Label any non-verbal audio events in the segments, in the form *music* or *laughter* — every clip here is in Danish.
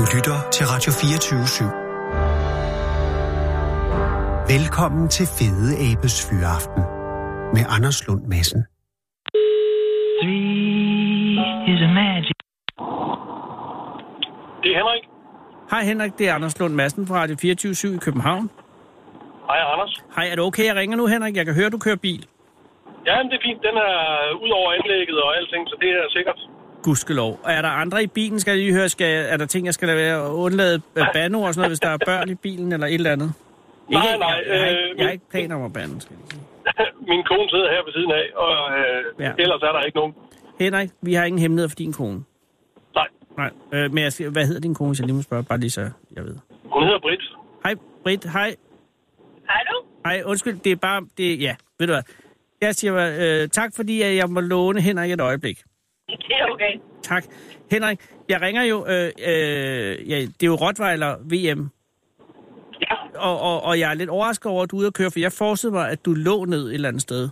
Du lytter til Radio 24 /7. Velkommen til Fede Abes Fyraften med Anders Lund Madsen. is a magic. Det er Henrik. Hej Henrik, det er Anders Lund Madsen fra Radio 24 i København. Hej, Anders. Hej, er det okay, jeg ringer nu, Henrik? Jeg kan høre, du kører bil. Ja, men det er fint. Den er ud over anlægget og alting, så det er sikkert. Gudskelov. Og er der andre i bilen, skal jeg lige høre, skal, er der ting, jeg skal lade være at undlade øh, bandeord og sådan noget, hvis der er børn i bilen eller et eller andet? Nej, ikke, nej, Jeg, jeg, har ikke, øh, jeg har ikke planer om at bande, skal jeg sige. *laughs* Min kone sidder her ved siden af, og øh, Ja. ja. ellers er der ikke nogen. Henrik, vi har ingen hemmeligheder for din kone. Nej, Nej, øh, men jeg skal, hvad hedder din kone, hvis jeg lige må spørge, bare lige så jeg ved. hun hedder Britt. Hej, Britt, hej. Hej du. Hej, undskyld, det er bare, det, ja, ved du hvad. Jeg siger øh, tak, fordi at jeg må låne Henrik et øjeblik. *laughs* Det er okay. Tak. Henrik, jeg ringer jo, øh, øh, ja, det er jo Rottweiler VM, Ja, og, og, og jeg er lidt overrasket over, at du er ude at køre, for jeg forestillede mig, at du lå ned et eller andet sted.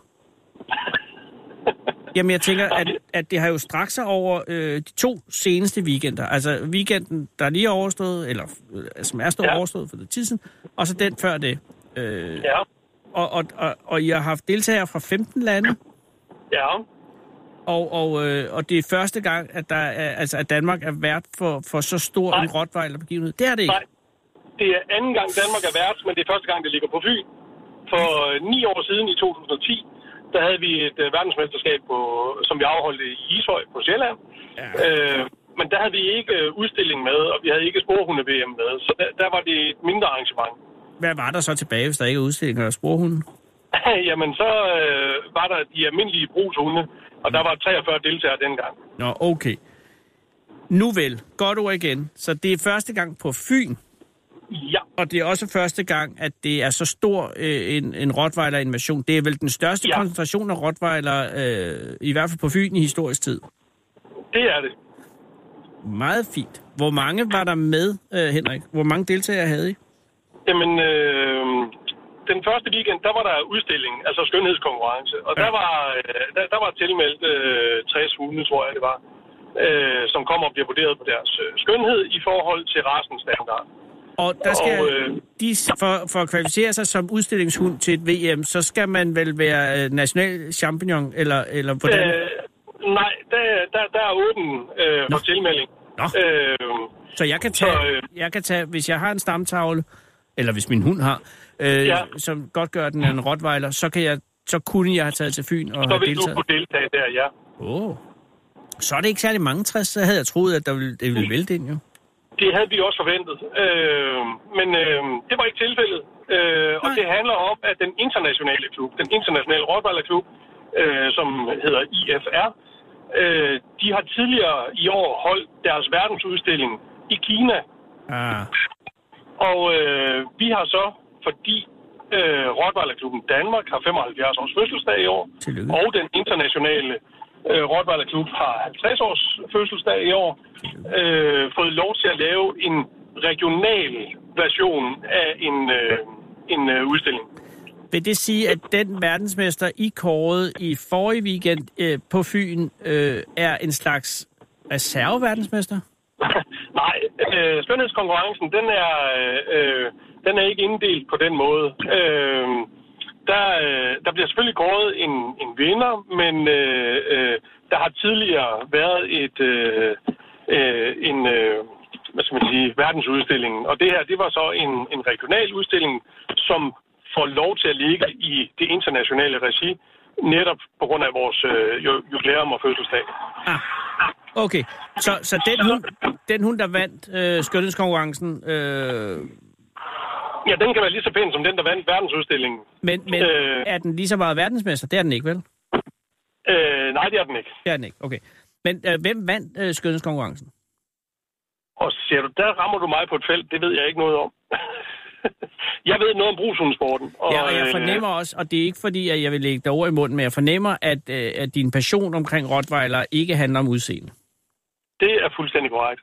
Jamen, jeg tænker, at, at det har jo strakt sig over øh, de to seneste weekender. Altså weekenden, der er lige overstået, eller øh, som er stået ja. Ja. overstået for det tid siden, og så den før det. Øh, ja, og, og, og, og I har haft deltagere fra 15 lande, ja. Og, og, øh, og det er første gang, at, der er, altså, at Danmark er vært for, for så stor Nej. en Rottweiler-begivenhed. Det er det ikke. Nej, det er anden gang Danmark er vært, men det er første gang, det ligger på Fyn. For øh, ni år siden, i 2010, der havde vi et øh, verdensmesterskab, på, som vi afholdte i Ishøj på Sjælland. Ja. Øh, men der havde vi ikke øh, udstilling med, og vi havde ikke sporhunde-VM med, så der, der var det et mindre arrangement. Hvad var der så tilbage, hvis der ikke er udstillinger af sporhunden? *laughs* Jamen, så øh, var der de almindelige brugshunde, og der var 43 deltagere dengang. Nå, okay. Nu vel, godt ord igen. Så det er første gang på Fyn, Ja, og det er også første gang, at det er så stor øh, en, en Rottweiler-invasion. Det er vel den største ja. Koncentration af Rottweiler, øh, i hvert fald på Fyn i historisk tid. det er det. Meget fint. Hvor mange var der med, øh, Henrik? Hvor mange deltagere havde I? Jamen, øh, den første weekend, der var der udstilling, altså skønhedskonkurrence, og Ja. der var, øh, der, der var tilmeldt øh, 60 hunde, tror jeg det var, øh, som kom og blev vurderet på deres øh, skønhed i forhold til rasens standard. Og der skal, Og, øh, de, for, for at kvalificere sig som udstillingshund til et VM, så skal man vel være øh, national champignon, eller, eller hvordan? Øh... Øh, nej, der, der, der er åben øh, for tilmelding. Nå. Øh, Så jeg kan, tage, så, øh, jeg kan tage, hvis jeg har en stamtavle, eller hvis min hund har, øh, Ja. som godt gør den en rottweiler, så, kan jeg, så kunne jeg have taget til Fyn og så have vil du deltaget. kunne deltage der, ja. Oh. Så er det ikke særlig mange 60, så havde jeg troet, at der ville, det ville vælte ind, jo. Det havde vi også forventet, øh, men øh, det var ikke tilfældet. Øh, og det handler om, at den internationale klub, den internationale Rottweiler-klub, øh, som hedder IFR, øh, de har tidligere i år holdt deres verdensudstilling i Kina. Ah. Og øh, vi har så, fordi øh, Rottweiler-klubben Danmark har 75 års fødselsdag i år, Tillykke. og den internationale øh, Rottweiler Klub har 50 års fødselsdag i år, øh, fået lov til at lave en regional version af en, øh, en øh, udstilling. Vil det sige, at den verdensmester, I kårede i forrige weekend øh, på Fyn, øh, er en slags reserveverdensmester? *laughs* Nej, øh, skønhedskonkurrencen, den er, øh, den er ikke inddelt på den måde. Øh, der, øh, der bliver selvfølgelig kåret en, en vinder, men øh, øh, der har tidligere været et, øh, øh, en, øh, hvad skal man sige, verdensudstilling. Og det her, det var så en, en regional udstilling, som får lov til at ligge i det internationale regi, netop på grund af vores øh, jubilæum og fødselsdag. Ah. Okay, så, så den, hund, den hund, der vandt øh, skønhedskonkurrencen, øh, Ja, den kan være lige så pæn som den, der vandt verdensudstillingen. men, men Øh. er den lige så meget verdensmester? Det er den ikke, vel? Øh, nej, det er den ikke. Det er den ikke, okay. Men øh, hvem vandt øh, skønhedskonkurrencen? Og ser du, der rammer du mig på et felt, det ved jeg ikke noget om. *laughs* jeg ved noget om brugshundsporten. Og, Ja, og jeg øh, fornemmer også, og det er ikke fordi, at jeg vil lægge dig ord i munden, men jeg fornemmer, at, øh, at din passion omkring Rottweiler ikke handler om udseende. Det er fuldstændig korrekt.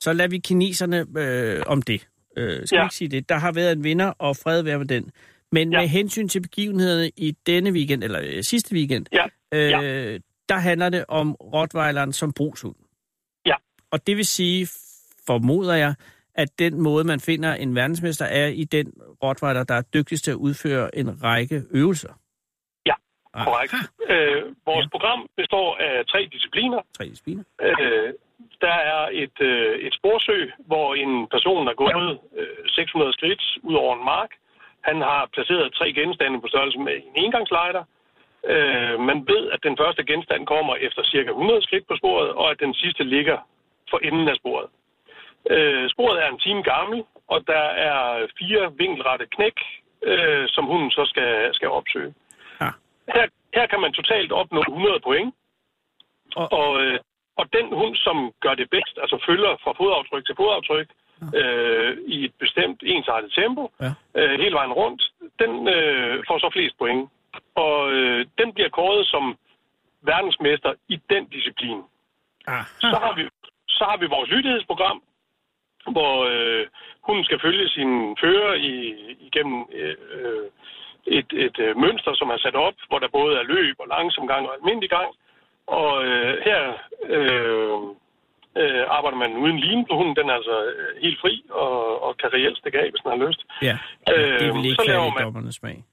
Så lad vi kineserne øh, om det. Øh, skal ja. Ikke sige det? Der har været en vinder, og fred være med den. Men ja. Med hensyn til begivenhederne i denne weekend, eller øh, sidste weekend, Ja. øh, Ja. der handler det om Rottweileren som brugshund. Ja. Og det vil sige, formoder jeg, at den måde, man finder en verdensmester, er i den rottweiler, der er dygtigst til at udføre en række øvelser. Ja, Aha. korrekt. Øh, vores Ja. program består af tre discipliner. Tre discipliner. Øh, der er et, øh, et sporsø, hvor en person er gået øh, 600 skridt ud over en mark. Han har placeret tre genstande på størrelse med en engangslejder. Øh, man ved, at den første genstand kommer efter cirka 100 skridt på sporet, og at den sidste ligger for enden af sporet. Øh, sporet er en time gammel, og der er fire vinkelrette knæk, øh, som hunden så skal, skal opsøge. Ja. Her, her kan man totalt opnå 100 point. Og- Og, øh, og den hund, som gør det bedst, altså følger fra fodaftryk til fodaftryk øh, i et bestemt ensartet tempo, Ja. øh, hele vejen rundt, den øh, får så flest point. Og øh, den bliver kåret som verdensmester i den disciplin. Aha. Så har vi, så har vi vores lydighedsprogram, hvor øh, hunden skal følge sin fører i, igennem øh, øh, et, et øh, mønster, som er sat op, hvor der både er løb og langsom gang og almindelig gang. Og øh, her øh, øh, arbejder man uden line på hunden. Den er altså øh, helt fri og, og kan reelt stikke af, hvis den har lyst. Ja, det Øh, vel ikke så laver faldet i man- dommernes smag.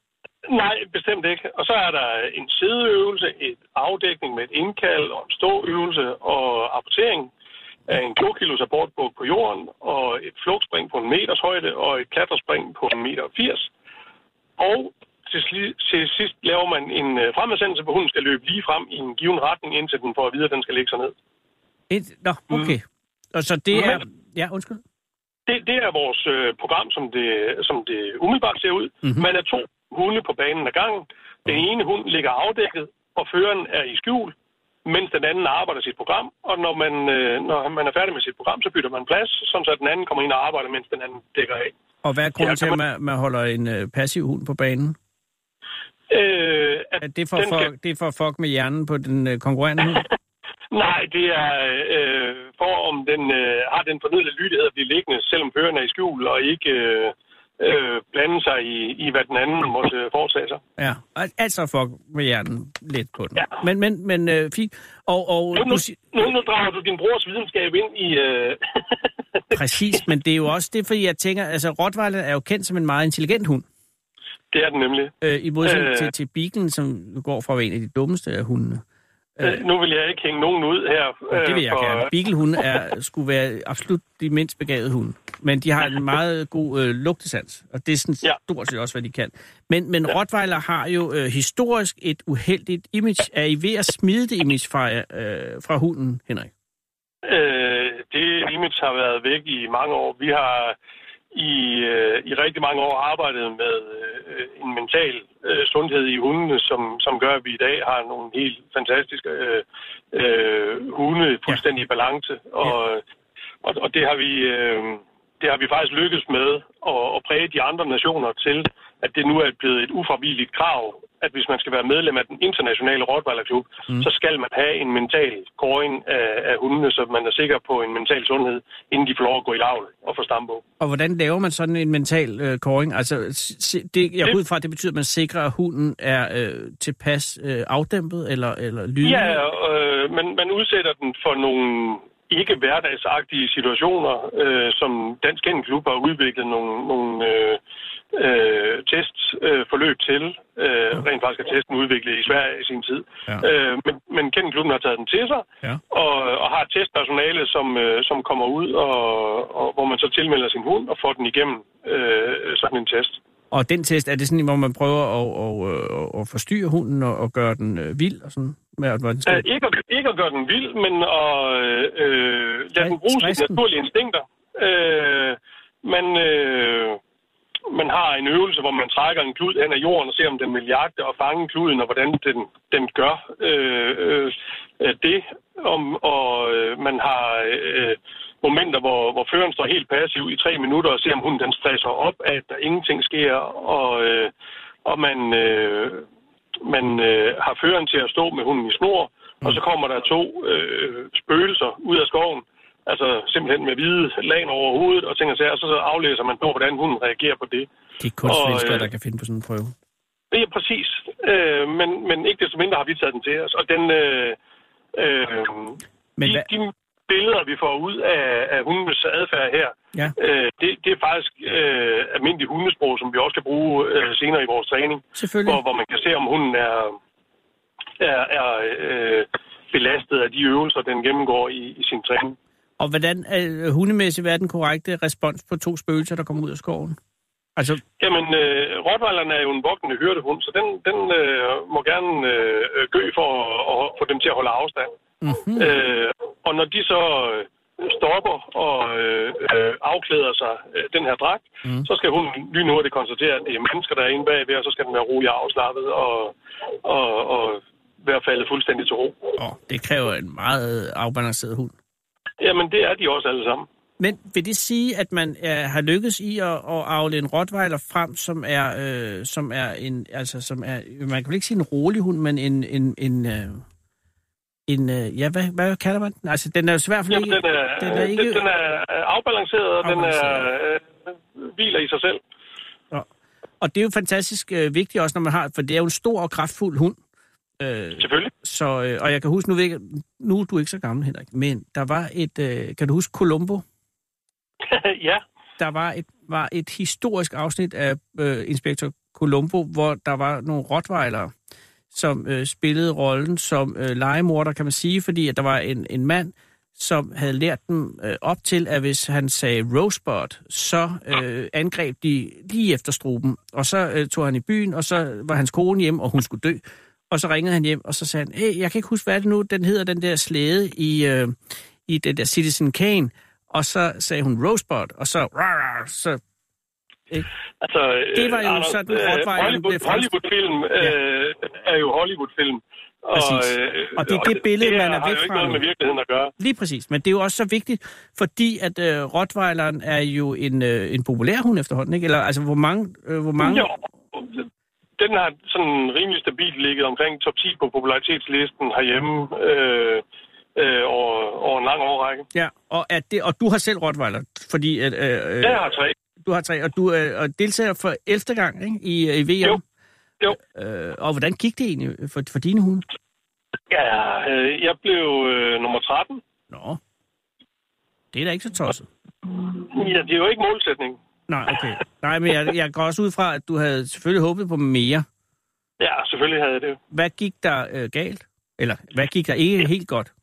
Nej, bestemt ikke. Og så er der en sideøvelse, et afdækning med et indkald og en ståøvelse og rapportering af en 2 kilos abortbog på jorden og et flugtspring på en meters højde og et klatrespring på en meter 80. Og til, til sidst laver man en øh, fremadsendelse, hvor hunden skal løbe lige frem i en given retning, indtil den får at vide, at den skal lægge sig ned. Et, nå, okay. Og så det er... Ja, undskyld. Det, det er vores øh, program, som det, som det umiddelbart ser ud. Mhm. Mm-hmm. Man er to hunde på banen ad gangen. Den ene hund ligger afdækket, og føreren er i skjul, mens den anden arbejder sit program. Og når man, øh, når man er færdig med sit program, så bytter man plads, sådan så den anden kommer ind og arbejder, mens den anden dækker af. Og hvad er grunden Ja, til, at man- man, man holder en øh, passiv hund på banen? Øh, at Er det for, for, skal- det er for fuck med hjernen på den øh, konkurrerende hund? *laughs* Nej, det er øh, for, om den øh, har den fornødne lydighed at blive liggende, selvom føreren er i skjul, og ikke øh, øh, blande sig i, i, hvad den anden måtte øh, foretage sig. Ja, al- altså fuck med hjernen lidt på den. Ja. Men, men, men øh, fint. Og, og Nu, nu, nu, nu drager du din brors videnskab ind i... Øh, *laughs* præcis, men det er jo også det, fordi jeg tænker, altså Rottweiler er jo kendt som en meget intelligent hund. Det er den nemlig. Øh, I modsætning øh, Øh. til, til Beaglen, som går fra at være en af de dummeste af hundene. Øh, nu vil jeg ikke hænge nogen ud her. Og det vil jeg for, gerne. Beaglehunde er, skulle være absolut de mindst begavede hunde. Men de har en meget god øh, lugtesans, og det er sådan Ja. stort set også, hvad de kan. Men, men ja. Rottweiler har jo øh, historisk et uheldigt image. Er I ved at smide det image fra, øh, fra hunden, Henrik? Øh, det image har været væk i mange år. Vi har i, øh, i rigtig mange år arbejdet med øh, en mental øh, sundhed i hundene, som, som gør, at vi i dag har nogle helt fantastiske øh, øh, hunde fuldstændig i balance. Og, og, og det har vi... Øh, det har vi faktisk lykkes med at, at præge de andre nationer til, at det nu er blevet et ufravigeligt krav, at hvis man skal være medlem af den internationale Rottweiler-klub, mm. så skal man have en mental kåring af, af hundene, så man er sikker på en mental sundhed, inden de får lov at gå i lavl og få stambog. Og hvordan laver man sådan en mental øh, kåring? Altså, det, jeg går ud fra, at det betyder, at man sikrer, at hunden er øh, tilpas øh, afdæmpet eller, eller lydende. Ja, øh, man, man udsætter den for nogle ikke hverdagsagtige situationer, øh, som Dansk Kennelklub har udviklet nogle, nogle øh, øh, testforløb til. Øh, rent faktisk er testen udviklet i Sverige i sin tid. Ja. Øh, men, men Kennelklubben har taget den til sig, Ja. og, og har testpersonale, som, øh, som kommer ud, og, og hvor man så tilmelder sin hund og får den igennem øh, sådan en test. Og den test, er det sådan, hvor man prøver at, at, at, at forstyrre hunden og, og gøre den øh, vild og sådan? Med, at, hvordan skal... Øh, ikke, at, ikke at gøre den vild, men at øh, lade den bruge sine den. naturlige instinkter. Øh, man, øh, man har en øvelse, hvor man trækker en klud hen ad jorden og ser, om den vil jagte og fange kluden, og hvordan den, den gør øh, øh, øh, det. Om, og øh, man har øh, momenter, hvor, hvor føreren står helt passiv i tre minutter og ser, om hunden den stresser op, at der ingenting sker, og, øh, og man... Øh, man øh, har føreren til at stå med hunden i snor, mm. og så kommer der to øh, spøgelser ud af skoven, altså simpelthen med hvide lagen over hovedet og ting og sager, og så, aflæser man på, hvordan hunden reagerer på det. Det er kunstmennesker, og, øh, der kan finde på sådan en prøve. Er præcis, øh, men, men ikke desto mindre har vi taget den til os, og den... Øh, øh, Men de, hvad- de billeder, vi får ud af, af hundenes adfærd her, Ja. øh, det, det er faktisk øh, almindelig hundesprog, som vi også kan bruge øh, senere i vores træning, hvor, hvor man kan se, om hunden er, er, er øh, belastet af de øvelser, den gennemgår i, i sin træning. Og hvordan er hundemæssigt hvad er den korrekte respons på to spøgelser, der kommer ud af skoven? Altså, Jamen, øh, Rottweileren er jo en voksende hyrdehund, så den, den øh, må gerne øh, gø for at, at få dem til at holde afstand. mm-hmm. Øh, og når de så øh, stopper og øh, øh, afklæder sig øh, den her dragt, Mm. så skal hun lynhurtigt konstatere, at det er mennesker, der er inde bagved, og så skal den være rolig og afslappet og, og, og være faldet fuldstændig til ro. åh, det kræver en meget afbalanceret hund. Jamen, det er de også alle sammen. Men vil det sige, at man er, har lykkes i at, at avle en rottweiler frem, som er, øh, som er en, altså som er, man kan vel ikke sige en rolig hund, men en, en, en, øh, en øh, ja, hvad, hvad kalder man den? Altså, den er jo i hvert fald ikke, den er, den er ikke, den, den er afbalanceret, og den er, øh, hviler i sig selv. og det er jo fantastisk øh, vigtigt også, når man har, for det er jo en stor og kraftfuld hund. Øh, Selvfølgelig. så, øh, og jeg kan huske, nu, ikke- nu er du ikke så gammel, Henrik, men der var et, øh, kan du huske Columbo? *laughs* ja, der var et, var et historisk afsnit af øh, Inspektor Columbo, hvor der var nogle rottweilere, som øh, spillede rollen som øh, legemorder, kan man sige, fordi at der var en, en mand, som havde lært dem øh, op til, at hvis han sagde Rosebud, så øh, angreb de lige efter struben. Og så øh, tog han i byen, og så var hans kone hjem, og hun skulle dø. Og så ringede han hjem, og så sagde han, hey, jeg kan ikke huske, hvad er det nu, den hedder, den der slæde i, øh, i den der Citizen Kane. Og så sagde hun Rosebud, og så... Rar, så altså... Det var jo Anders, sådan, øh, Rottweileren Hollywood. Hollywood-film øh, er jo Hollywood-film. Og, Præcis. øh, Og det er det billede, det man er har væk jo ikke fra noget nu. med virkeligheden at gøre. lige præcis. Men det er jo også så vigtigt, fordi at øh, Rottweileren er jo en, øh, en populær hund efterhånden, ikke? Eller altså, hvor mange... Øh, hvor mange Jo, den har sådan rimelig stabilt ligget omkring top 10 på popularitetslisten herhjemme øh, øh, over, over en lang årrække. Ja, og, at det, og du har selv Rottweiler, fordi at, øh, øh, Jeg har tre. Du har tre, og du øh, og deltager for 11. gang ikke? I, øh, i VM. Jo. Jo. Øh, og hvordan gik det egentlig for, for dine hunde? Ja, øh, jeg blev øh, nummer 13. Nå, det er da ikke så tosset. Ja, det er jo ikke målsætning. Nej, okay. Nej, men jeg, jeg går også ud fra, at du havde selvfølgelig håbet på mere. Ja, selvfølgelig havde jeg det. Hvad gik der øh, galt? Eller hvad gik der ikke helt godt?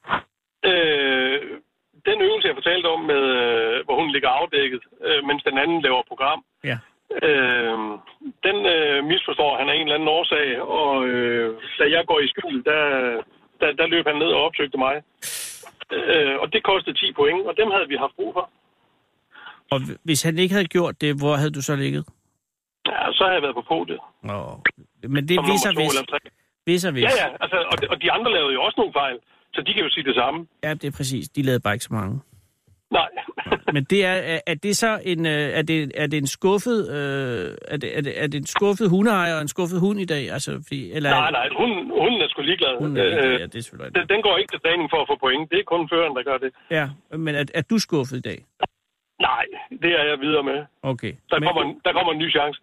Den øvelse, jeg fortalte om, med, øh, hvor hun ligger afdækket, øh, mens den anden laver program, Ja. øh, den øh, misforstår han af en eller anden årsag, og øh, da jeg går i skjul, der, der, der løb han ned og opsøgte mig. Øh, og det kostede 10 point, og dem havde vi haft brug for. Og hvis han ikke havde gjort det, hvor havde du så ligget? Ja, så har jeg været på podiet. Nå. Men det Som viser hvis. tre. Viser hvis. Ja, ja, altså, og, de, og de andre lavede jo også nogle fejl, så de kan jo sige det samme. ja, det er præcis. De lavede bare ikke så mange. Nej. *laughs* Men det er, er, det så en, øh, er det, er det en skuffet, øh, er, det, er, det, er det en skuffet hundeejer og en skuffet hund i dag? Altså, fordi, eller, nej, nej, hunden, hunden er sgu ligeglad. Hunden er ligeglad, Øh, ja, det er selvfølgelig den, den går ikke til træning for at få point. Det er kun føreren, der gør det. Ja, men er, er du skuffet i dag? Nej, det er jeg videre med. Okay. Der, Men- kommer, en- der kommer en ny chance.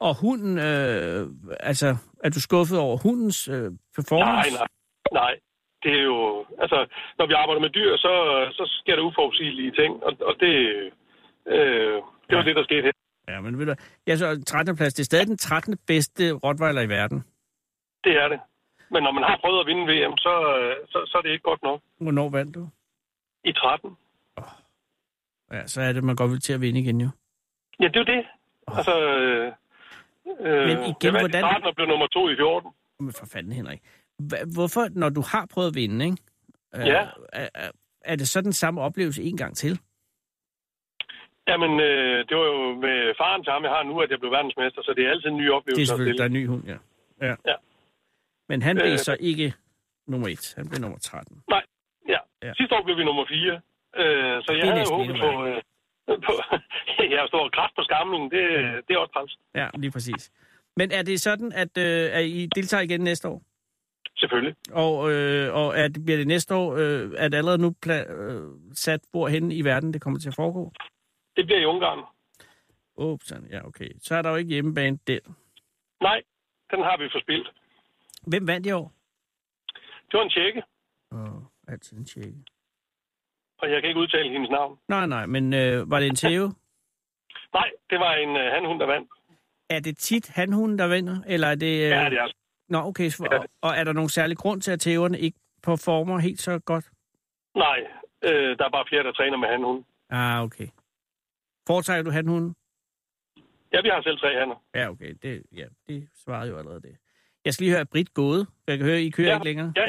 Og hunden, øh, altså, er du skuffet over hundens øh, performance? Nej, nej, nej. Det er jo... Altså, når vi arbejder med dyr, så, så sker der uforudsigelige ting, og, og det... Øh, det var Ja. det, der skete her. Ja, men ved du, jeg så 13. plads, det er stadig den 13. bedste rottweiler i verden. Det er det. Men når man har prøvet at vinde VM, så, øh, så, så er det ikke godt nok. Hvornår vandt du? I 13. Ja, så er det, man godt vil til at vinde igen jo. Ja, det er jo det. Altså... Øh, øh, Men igen, jeg vandt hvordan- i 13 og blev nummer to i 14. Men for fanden, Henrik. Hvorfor, når du har prøvet at vinde, ikke? Øh, Ja. Er, er, er det så den samme oplevelse en gang til? Jamen, øh, det var jo med faren ham, jeg har nu, at jeg blev verdensmester, så det er altid en ny oplevelse. Det er selvfølgelig, der er en ny hund, ja. ja. Ja. Men han blev Øh. så ikke nummer et. Han blev nummer 13. Nej, ja. Ja. Sidste år blev vi nummer 4. Øh, så jeg havde håbet på... Øh, på *laughs* jeg står kraft på skamlen, det, det er også træls. Ja, lige præcis. Men er det sådan, at, øh, at I deltager igen næste år? Selvfølgelig. Og, øh, og er det, bliver det næste år, øh, er det allerede nu pla- øh, sat hvorhen i verden, det kommer til at foregå? Det bliver i Ungarn. Åh, ja, okay. Så er der jo ikke hjemmebane der. Nej, den har vi forspildt. Hvem vandt i år? Det var en tjekke. Åh, altid en tjekke. og jeg kan ikke udtale hendes navn. Nej, nej, men øh, var det en tæve? *laughs* Nej, det var en uh, hanhund, der vandt. Er det tit hanhunden, der vinder? Eller er det... Øh... Ja, det er altså. Nå, okay. Så, Ja, og, er der nogen særlig grund til, at tæverne ikke performer helt så godt? Nej, øh, der er bare flere, der træner med hanhund. Ah, okay. Foretrækker du hanhunden? Ja, vi har selv tre hanner. Ja, okay. Det, ja, det svarede jo allerede det. Jeg skal lige høre Britt gåde. Jeg kan høre, I kører Ja. ikke længere. Ja,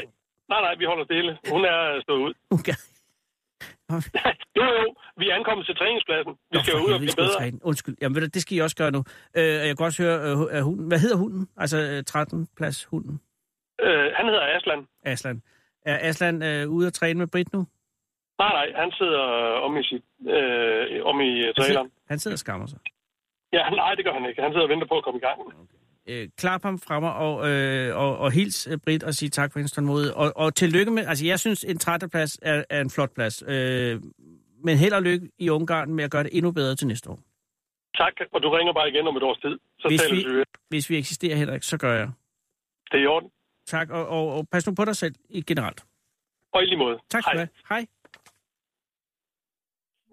nej, nej, vi holder stille. Hun er stået ud. *laughs* Okay. *laughs* jo, jo, vi er ankommet til træningspladsen. Vi skal jo ud og blive bedre. Træne. Undskyld. Jamen, ved du, det skal I også gøre nu. Øh, jeg kan også høre, øh, hunden. hvad hedder hunden? Altså øh, 13 plads hunden. Øh, han hedder Aslan. Aslan. Er Aslan øh, ude at træne med Britt nu? Nej, nej, han sidder øh, om i, sit, øh, om i øh, Han traileren. sidder, han sidder og skammer sig. Ja, nej, det gør han ikke. Han sidder og venter på at komme i gang. Øh, klap ham fra mig og, øh, og, og hils øh, Britt og sige tak for hendes tålmodighed. Og, og tillykke med, altså jeg synes en 13. plads er, er en flot plads. Øh, men held og lykke i Ungarn med at gøre det endnu bedre til næste år. Tak, og du ringer bare igen om et års tid. Så Hvis vi-. Hvis vi eksisterer heller ikke, så gør jeg. Det er i orden. Tak, og, og, og pas nu på dig selv i generelt. Og i lige måde. Tak skal du have. Hej.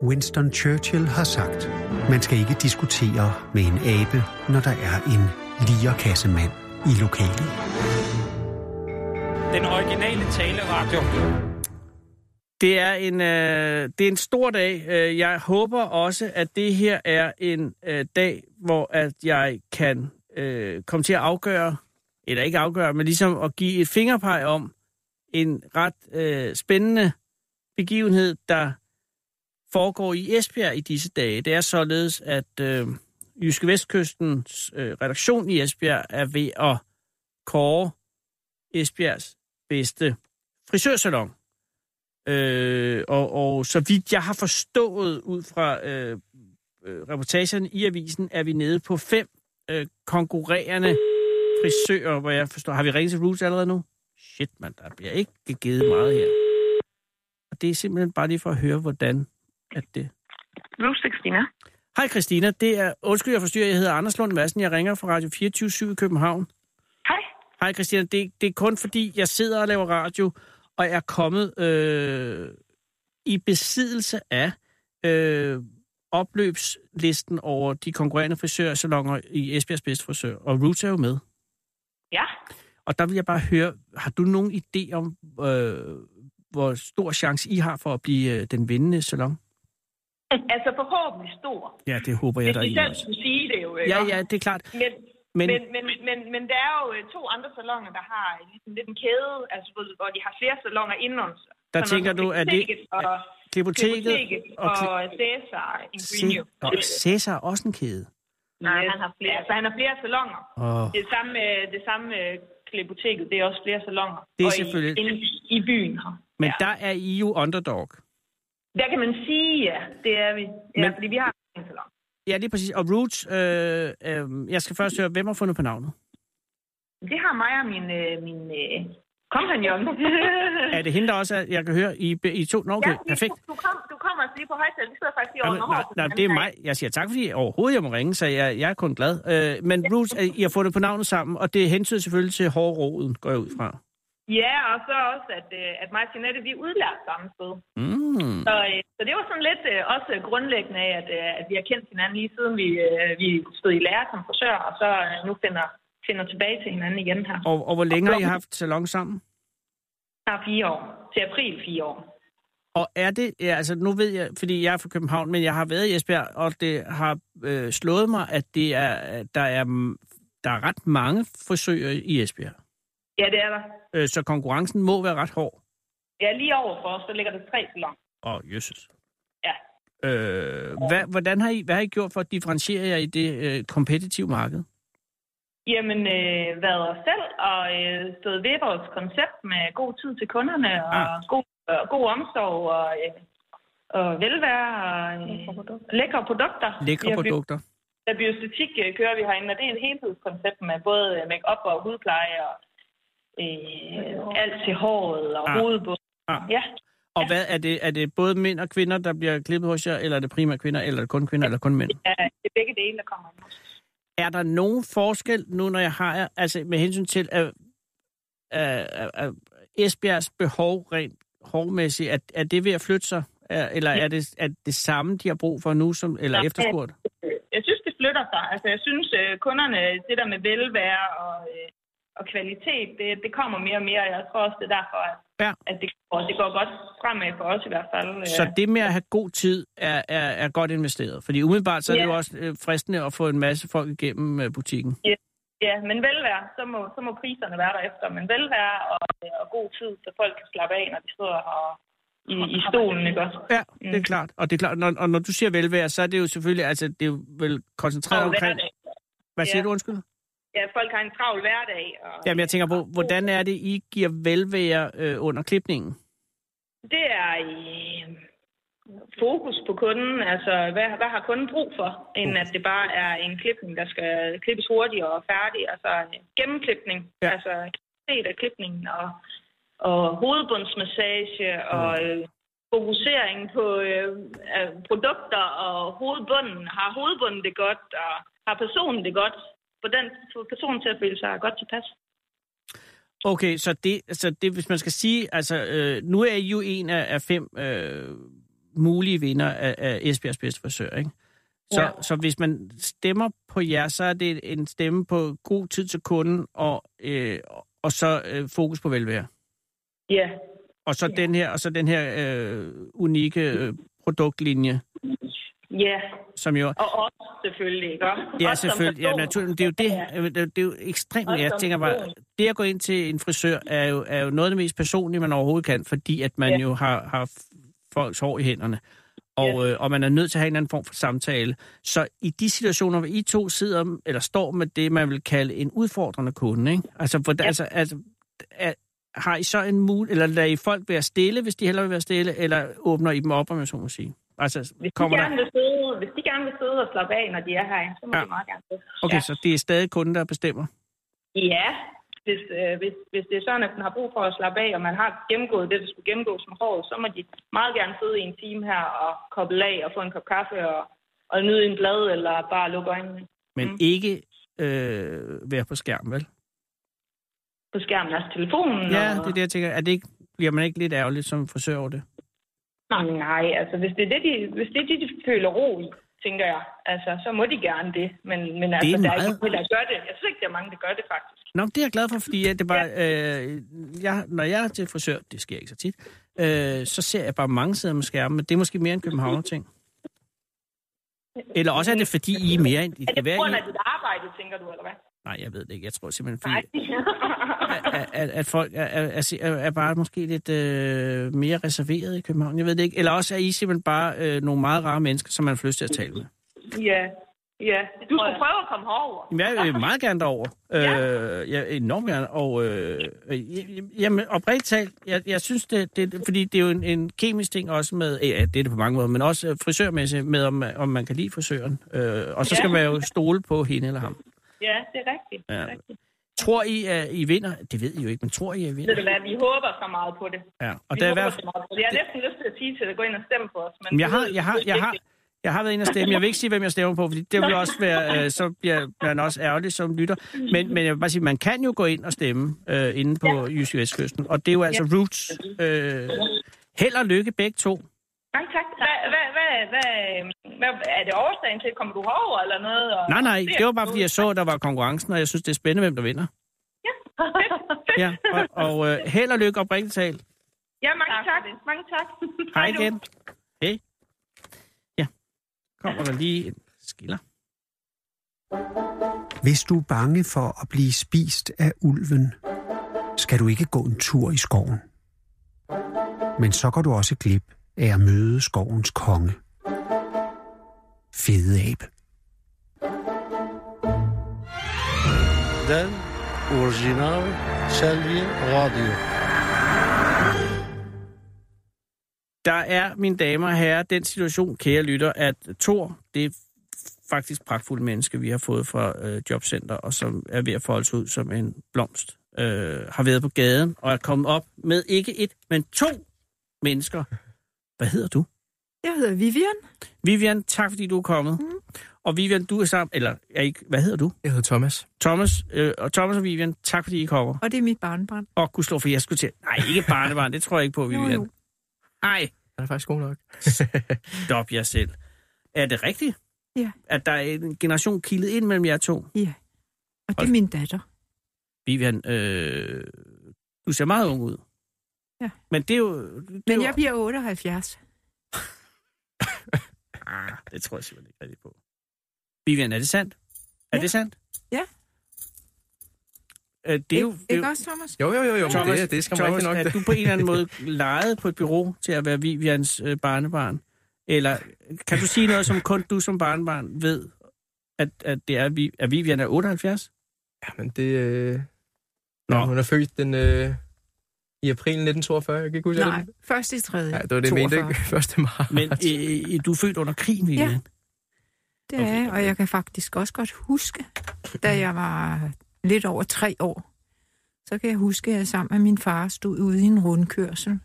Winston Churchill har sagt, man skal ikke diskutere med en abe, når der er en lierkassemand i lokalet. Den originale taleradio. Det er en, øh, det er en stor dag. Øh, Jeg håber også, at det her er en øh, dag, hvor at jeg kan øh, komme til at afgøre, eller ikke afgøre, men ligesom at give et fingerpeg om en ret øh, spændende begivenhed, der foregår i Esbjerg i disse dage. Det er således, at øh, Jyske Vestkystens øh, redaktion i Esbjerg er ved at kåre Esbjergs bedste frisørsalon. Øh, og, og så vidt jeg har forstået ud fra øh, øh reportagerne i avisen, er vi nede på fem øh, konkurrerende frisører, hvor jeg forstår. Har vi ringet til Roots allerede nu? Shit, man, der bliver ikke givet meget her. Og det er simpelthen bare lige for at høre, hvordan at det... Rose Christina. Hej Christina, det er... Undskyld, jeg forstyrrer. Jeg hedder Anders Lund Madsen. Jeg ringer fra Radio 24 i København. Hej. Hej Christina, det, det er kun fordi, jeg sidder og laver radio, og er kommet øh, i besiddelse af øh, opløbslisten over de konkurrerende frisørsalonger i Esbjergs Bedste Frisør. Og Roots er jo med. Ja. Og der vil jeg bare høre, har du nogen idé om, øh, hvor stor chance I har for at blive øh, den vindende salon? *laughs* Altså forhåbentlig stor. Ja, det håber jeg, Hvis der vi i også. skulle sige det jo, ikke? Ja, ja, det er klart. Men, Men, men, men, men, men der er jo øh, to andre salonger, der har ligesom lidt en kæde, altså hvor, hvor de har flere salonger indenunder sig. Der Sådan tænker du, at det- Og, Klipoteket Glyptoteket og, og, Cæsar i Greenview. og Cæsar er også en kæde. Nej, han har flere. Altså, han har flere salonger. Oh. Det samme med det samme med Klipoteket, det er også flere salonger. Det er og selvfølgelig- I, inde i byen her. Men ja. der er I jo underdog. Der kan man sige, ja, det er vi. Ja, Men- fordi vi har en salon. Ja, lige præcis. Og Roots, øh, øh, jeg skal først høre, hvem har fundet på navnet? Det har mig og min, øh, min øh, kompagnon. *laughs* Er det hende, der også er, jeg kan høre, I, I to? Nå, okay, ja, perfekt. Du, kom, du kommer altså lige på højtal. Vi sidder faktisk lige over nej, nej, det er mig. Jeg siger tak, fordi overhovedet jeg må ringe, så jeg, jeg er kun glad. Øh, men Roots, øh, I har fundet på navnet sammen, og det hentyder selvfølgelig til hårroden, går jeg ud fra. Ja, og så også, at, øh, at mig og Jeanette, vi er udlært samme sted. Mm. Så, øh, så det var sådan lidt øh, også grundlæggende af, at, at vi har kendt hinanden lige siden vi, vi stod i lære som frisør, og så nu finder, finder tilbage til hinanden igen her. Og, og hvor længe har I haft salon sammen? Er fire år. Til april fire år. Og er det, ja, altså nu ved jeg, fordi jeg er fra København, men jeg har været i Esbjerg, og det har øh, slået mig, at det er, der er, der er ret mange frisører i Esbjerg. Ja, det er der. Øh, så konkurrencen må være ret hård. Ja, lige over for os, der ligger der tre salon. Åh, oh, jøsses. Ja. Øh, hvad, hvordan har I, hvad har I gjort for at differentiere jer i det øh, kompetitive marked? Jamen, øh, været os selv og øh, stået ved vores koncept med god tid til kunderne og Ah. god, øh, god omsorg og, øh, og velvære og øh, lækre produkter. Lækre Vi har produkter. bi- Der biostætik øh, kører vi herinde, og det er et helhedskoncept med både øh, make-up og hudpleje og øh, alt til håret og Ah. ah. hovedbund. Ah. Ja, Og hvad er det? Er det både mænd og kvinder, der bliver klippet hos jer, eller er det primært kvinder, eller er det kun kvinder, eller kun mænd? ja, det er begge dele, der kommer ind. Er der nogen forskel nu, når jeg har, altså med hensyn til at, at, at, at Esbjergs behov rent hårdmæssigt, at, er det ved at flytte sig? Er- Eller er det, er det samme, de har brug for nu, som, eller Ja. efterspurgt? Jeg synes, det flytter sig. Altså, jeg synes, øh, kunderne, det der med velvære og, øh, og kvalitet, det, det kommer mere og mere. Jeg tror også, det er derfor, at, Ja. at det, går, det går godt fremad for os i hvert fald. øh. Så det med at have god tid er, er, er godt investeret. Fordi umiddelbart så er det Ja. jo også øh, fristende at få en masse folk igennem øh, butikken. Ja, men velvære, så må, så må priserne være derefter. Men velvære og, og god tid, så folk kan slappe af, når de sidder her i, i stolen, ikke også? Ja, det er Mm. klart. Og det er klart, når, og når du siger velvære, så er det jo selvfølgelig, altså det er jo vel koncentreret Og omkring... Hvad siger Ja. du, undskyld? Ja, folk har en travl hverdag. Og, Jamen, jeg tænker på, hvordan er det, I giver velvære øh, under klipningen? Det er i fokus på kunden. Altså, hvad, hvad har kunden brug for, end at det bare er en klipning, der skal klippes hurtigt og færdig. Altså gennemklipning. Ja. Altså kvalitet af klipningen og, og hovedbundsmassage og øh, fokusering på øh, produkter og hovedbunden. Har hovedbunden det godt, og har personen det godt? For den personen til at føle sig godt tilpas. Okay, så det, så det hvis man skal sige, altså øh, nu er I jo en af, af fem øh, mulige vinder af, af Esbjergs bedste frisør, ikke? Så, Ja. så hvis man stemmer på jer, så er det en stemme på god tid til kunden, og, øh, og så øh, fokus på velvære. Ja, Og så Ja. den her, og så den her øh, unikke øh, produktlinje, ja. som jo... Og også selvfølgelig, ikke? Ja, Også selvfølgelig. Ja, naturligt. Det er jo det. Ja. Det er, jo ekstremt. Også Jeg tænker bare, det at gå ind til en frisør er jo, er jo noget af det mest personlige, man overhovedet kan, fordi at man Ja. jo har, har folks hår i hænderne. Og, øh, og man er nødt til at have en eller anden form for samtale. Så i de situationer, hvor I to sidder eller står med det, man vil kalde en udfordrende kunde, ikke? Altså, hvor, ja. Ja. altså, altså er, har I så en mulighed, eller lader I folk være stille, hvis de hellere vil være stille, eller åbner I dem op, om jeg så må sige? Altså, Hvis de, kommer gerne der... vil sidde, hvis de gerne vil sidde og slappe af, når de er herinde, så må Ja. ja. de meget gerne det. Okay, så det er stadig kunden, der bestemmer? Ja, hvis, øh, hvis, hvis det er sådan, at man har brug for at slappe af, og man har gennemgået det, der skulle gennemgås med håret, så må de meget gerne sidde i en time her og koble af og få en kop kaffe og, og nyde en blad, eller bare lukke øjnene Men Mm. ikke øh, være på skærm, vel? på skærmen, altså telefonen. Ja, og... det er det, jeg tænker. Er det ikke, bliver man ikke lidt ærgerligt som frisør over det? Nej, altså hvis det er det, de, hvis det er det, de føler ro i, tænker jeg, altså så må de gerne det. Men, men altså, der er meget- ikke mange, der gør det. Jeg synes ikke, der er mange, der gør det faktisk. Nå, det er jeg glad for, fordi at det bare, øh, jeg, når jeg er til frisør, det sker ikke så tit, øh, så ser jeg bare mange sidder med skærmen, men det er måske mere en københavner ting. Eller også er det, fordi I er mere. Det Er det på grund I, af dit arbejde, tænker du, eller hvad? Nej, jeg ved det ikke. Jeg tror simpelthen, fordi, at, at, at folk er, er, er, er bare måske lidt øh, mere reserveret i København. Jeg ved det ikke. Eller også er I simpelthen bare øh, nogle meget rare mennesker, som man har lyst til at tale med. ja, ja. Du skulle prøve at komme herover. Jamen, jeg vil meget gerne derover. Ja. Øh, jeg enormt gerne. Og øh, jamen, oprigtigt talt, jeg, jeg synes, det, det, fordi det er jo en, en kemisk ting også med, ja, det er det på mange måder, men også frisørmæssigt med, om, om man kan lide frisøren. Øh, og så skal Ja. man jo stole på hende eller ham. Ja, det er rigtigt. Det er Ja. rigtigt. Tror I, at I vinder? Det ved I jo ikke, men tror I, at I Ved vinder? du hvad, vi håber så meget på det. Ja, og Vi der er hvert så meget på det. Jeg har næsten lyst til at sige til dig, gå ind og stemme på os. Men jeg har, ved, jeg har, jeg har, jeg har været inde og stemme. Jeg vil ikke sige, hvem jeg stemmer på, fordi det vil også være, *laughs* øh, så bliver man også ærgerlig som lytter. Men, men jeg vil bare sige, man kan jo gå ind og stemme øh, inde på ja. Jyske Vestkysten. Og det er jo altså Roots. Øh, held og lykke begge to. Nej, tak. Hvad, hvad, hvad, hvad, hvad, er det årsagen til, kommer du herover eller noget? Og... Nej, nej, det var bare fordi, jeg så, at der var konkurrencen, og jeg synes, det er spændende, hvem der vinder. Ja, og, og øh, held og lykke oprigtigt talt. Ja, mange tak. Mange tak. Hej igen. Hej. Ja, kommer der lige en skiller. Hvis du er bange for at blive spist af ulven, skal du ikke gå en tur i skoven. Men så går du også glip af at møde skovens konge. Fede abe. Den original Selvi Radio. Der er, mine damer og herrer, den situation, kære lytter, at Thor, det er faktisk pragtfuldt menneske, vi har fået fra øh, Jobcenter, og som er ved at folde sig ud som en blomst, øh, har været på gaden og er kommet op med ikke et, men to mennesker. Hvad hedder du? Jeg hedder Vivian. Vivian, tak fordi du er kommet. Mm. Og Vivian, du er sammen, eller er ikke, hvad hedder du? Jeg hedder Thomas. Thomas, øh, og Thomas og Vivian, tak fordi I kommer. Og det er mit barnbarn. Og gudslov, for jeg skulle til, nej, ikke barnebarn, det tror jeg ikke på, Vivian. jo. Nej, er faktisk god nok. *laughs* Stop jer selv. Er det rigtigt? Ja. At der er en generation kildet ind mellem jer to? Ja. Og det er min datter. Vivian, øh, du ser meget ung ud. Ja. Men det er jo... Det er Men jo, jeg bliver 78. *laughs* Ah, det tror jeg simpelthen ikke rigtig på. Vivian, er det sandt? Er Ja. det sandt? Ja. Øh, det er jo... Ikke, Det er ikke jo også, Thomas? Jo, jo, jo, jo Thomas, det, det skal Thomas, nok. er du på en eller anden måde *laughs* lejet på et bureau til at være Vivians øh, barnebarn? Eller kan du sige noget, som kun du som barnebarn ved, at, at, det er, Vi- at Vivian er 78? Ja, men det... Øh... Nå. Nå. Hun er født den, øh... i april 1942, jeg kan ikke huske Nej, det. først i tredje. Ja, det var det, jeg mente, 42. ikke? 1. *laughs* marts. Men øh, du er født under krigen, Vivian. Ja. Det er jeg, og jeg kan faktisk også godt huske, da jeg var lidt over tre år, så kan jeg huske, at jeg sammen med min far stod ude i en rundkørsel,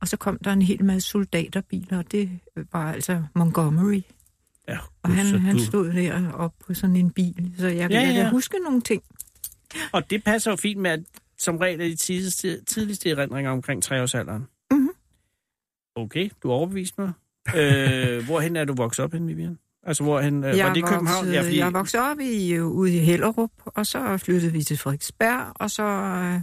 og så kom der en hel masse soldaterbiler, og det var altså Montgomery. Ja, Og så han, han du- stod der op på sådan en bil, så jeg, Ja, ja, ja. kan huske nogle ting. Og det passer jo fint med, at som regel er de tidligste, tidligste erindringer omkring treårsalderen. Mhm. Okay, du overbevist mig. øh, *laughs* hvorhen er du vokset op hen, Vivian? Altså, hvorhen, øh, Jeg var det i København? vokset, Ja, fordi, Jeg vokset op i, øh, ude i Hellerup, og så flyttede vi til Frederiksberg, og så, øh,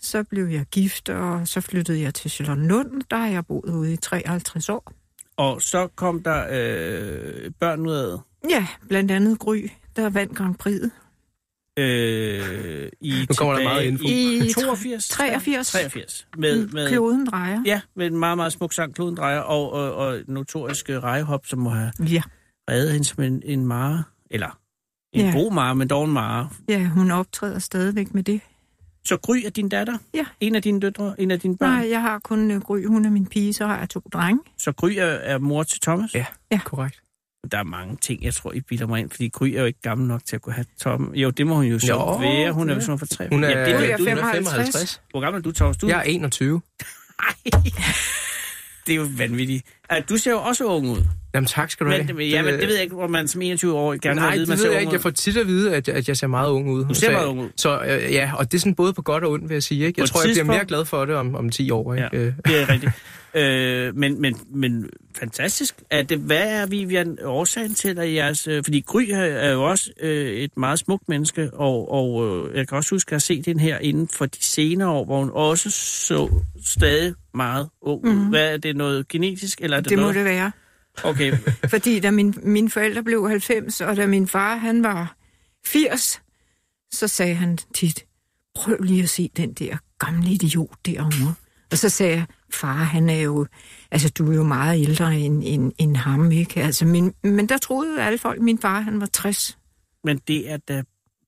så blev jeg gift, og så flyttede jeg til Charlottenlund. Der har jeg boet ude i 53 år. Og så kom der øh, børn ud af Ja, blandt andet Gry, der vandt Grand Prix. Øh, i Nu kommer der tilbage meget info. I I 82? 83. 83. Med, med, Kloden drejer. ja, med en meget, meget smuk sang, Kloden drejer, og, og, og notoriske rejehop, som må have Ja. reddet hende som en, en mare. Eller en Ja. god mare, men dog en mare. ja, hun optræder stadigvæk med det. Så Gry er din datter? Ja. En af dine døtre? En af dine børn? Nej, jeg har kun uh, Gry, hun er min pige, så har jeg to drenge. Så Gry er, er mor til Thomas? Ja. Ja. Korrekt. Der er mange ting, jeg tror, I bilder mig ind, fordi Gry er jo ikke gammel nok til at kunne have Tom. Jo, det må hun jo så Jo, være. Hun er jo sådan for tre. Hun er, ja, det ved er du. 55. Hvor gammel er du, Thomas? Du, Jeg er 21. *laughs* det er jo vanvittigt. Altså, du ser jo også ung ud. Jamen tak skal du have. Men, ja, men det ved jeg ikke, hvor man som 21 år gerne vil Nej, vide, det man ved ser jeg ikke. ud. Jeg får tit at vide, at, at jeg ser meget ung ud. Du ser så, meget ung ud. Så øh, ja, og det er sådan både på godt og ondt, vil jeg sige. Ikke? På Jeg et tror, jeg bliver mere glad for det om, om 10 år. Ikke? Ja. Det er rigtigt. *laughs* Øh, men, men, men fantastisk. Er det, hvad er Vivian årsagen til, at jeres... Øh, fordi Gry er jo også øh, et meget smukt menneske, og, og øh, jeg kan også huske at set den her inden for de senere år, hvor hun også så stadig meget ung. Mhm. Hvad er det noget genetisk, eller er det, Det må noget? det være. Okay, *laughs* Fordi da min, mine forældre blev 90, og da min far han var 80, så sagde han tit, prøv lige at se den der gamle idiot derovre. Og så sagde jeg, far, han er jo, altså du er jo meget ældre end, end, end ham, ikke? Altså, min, men der troede alle folk, min far, han var 60. men det er da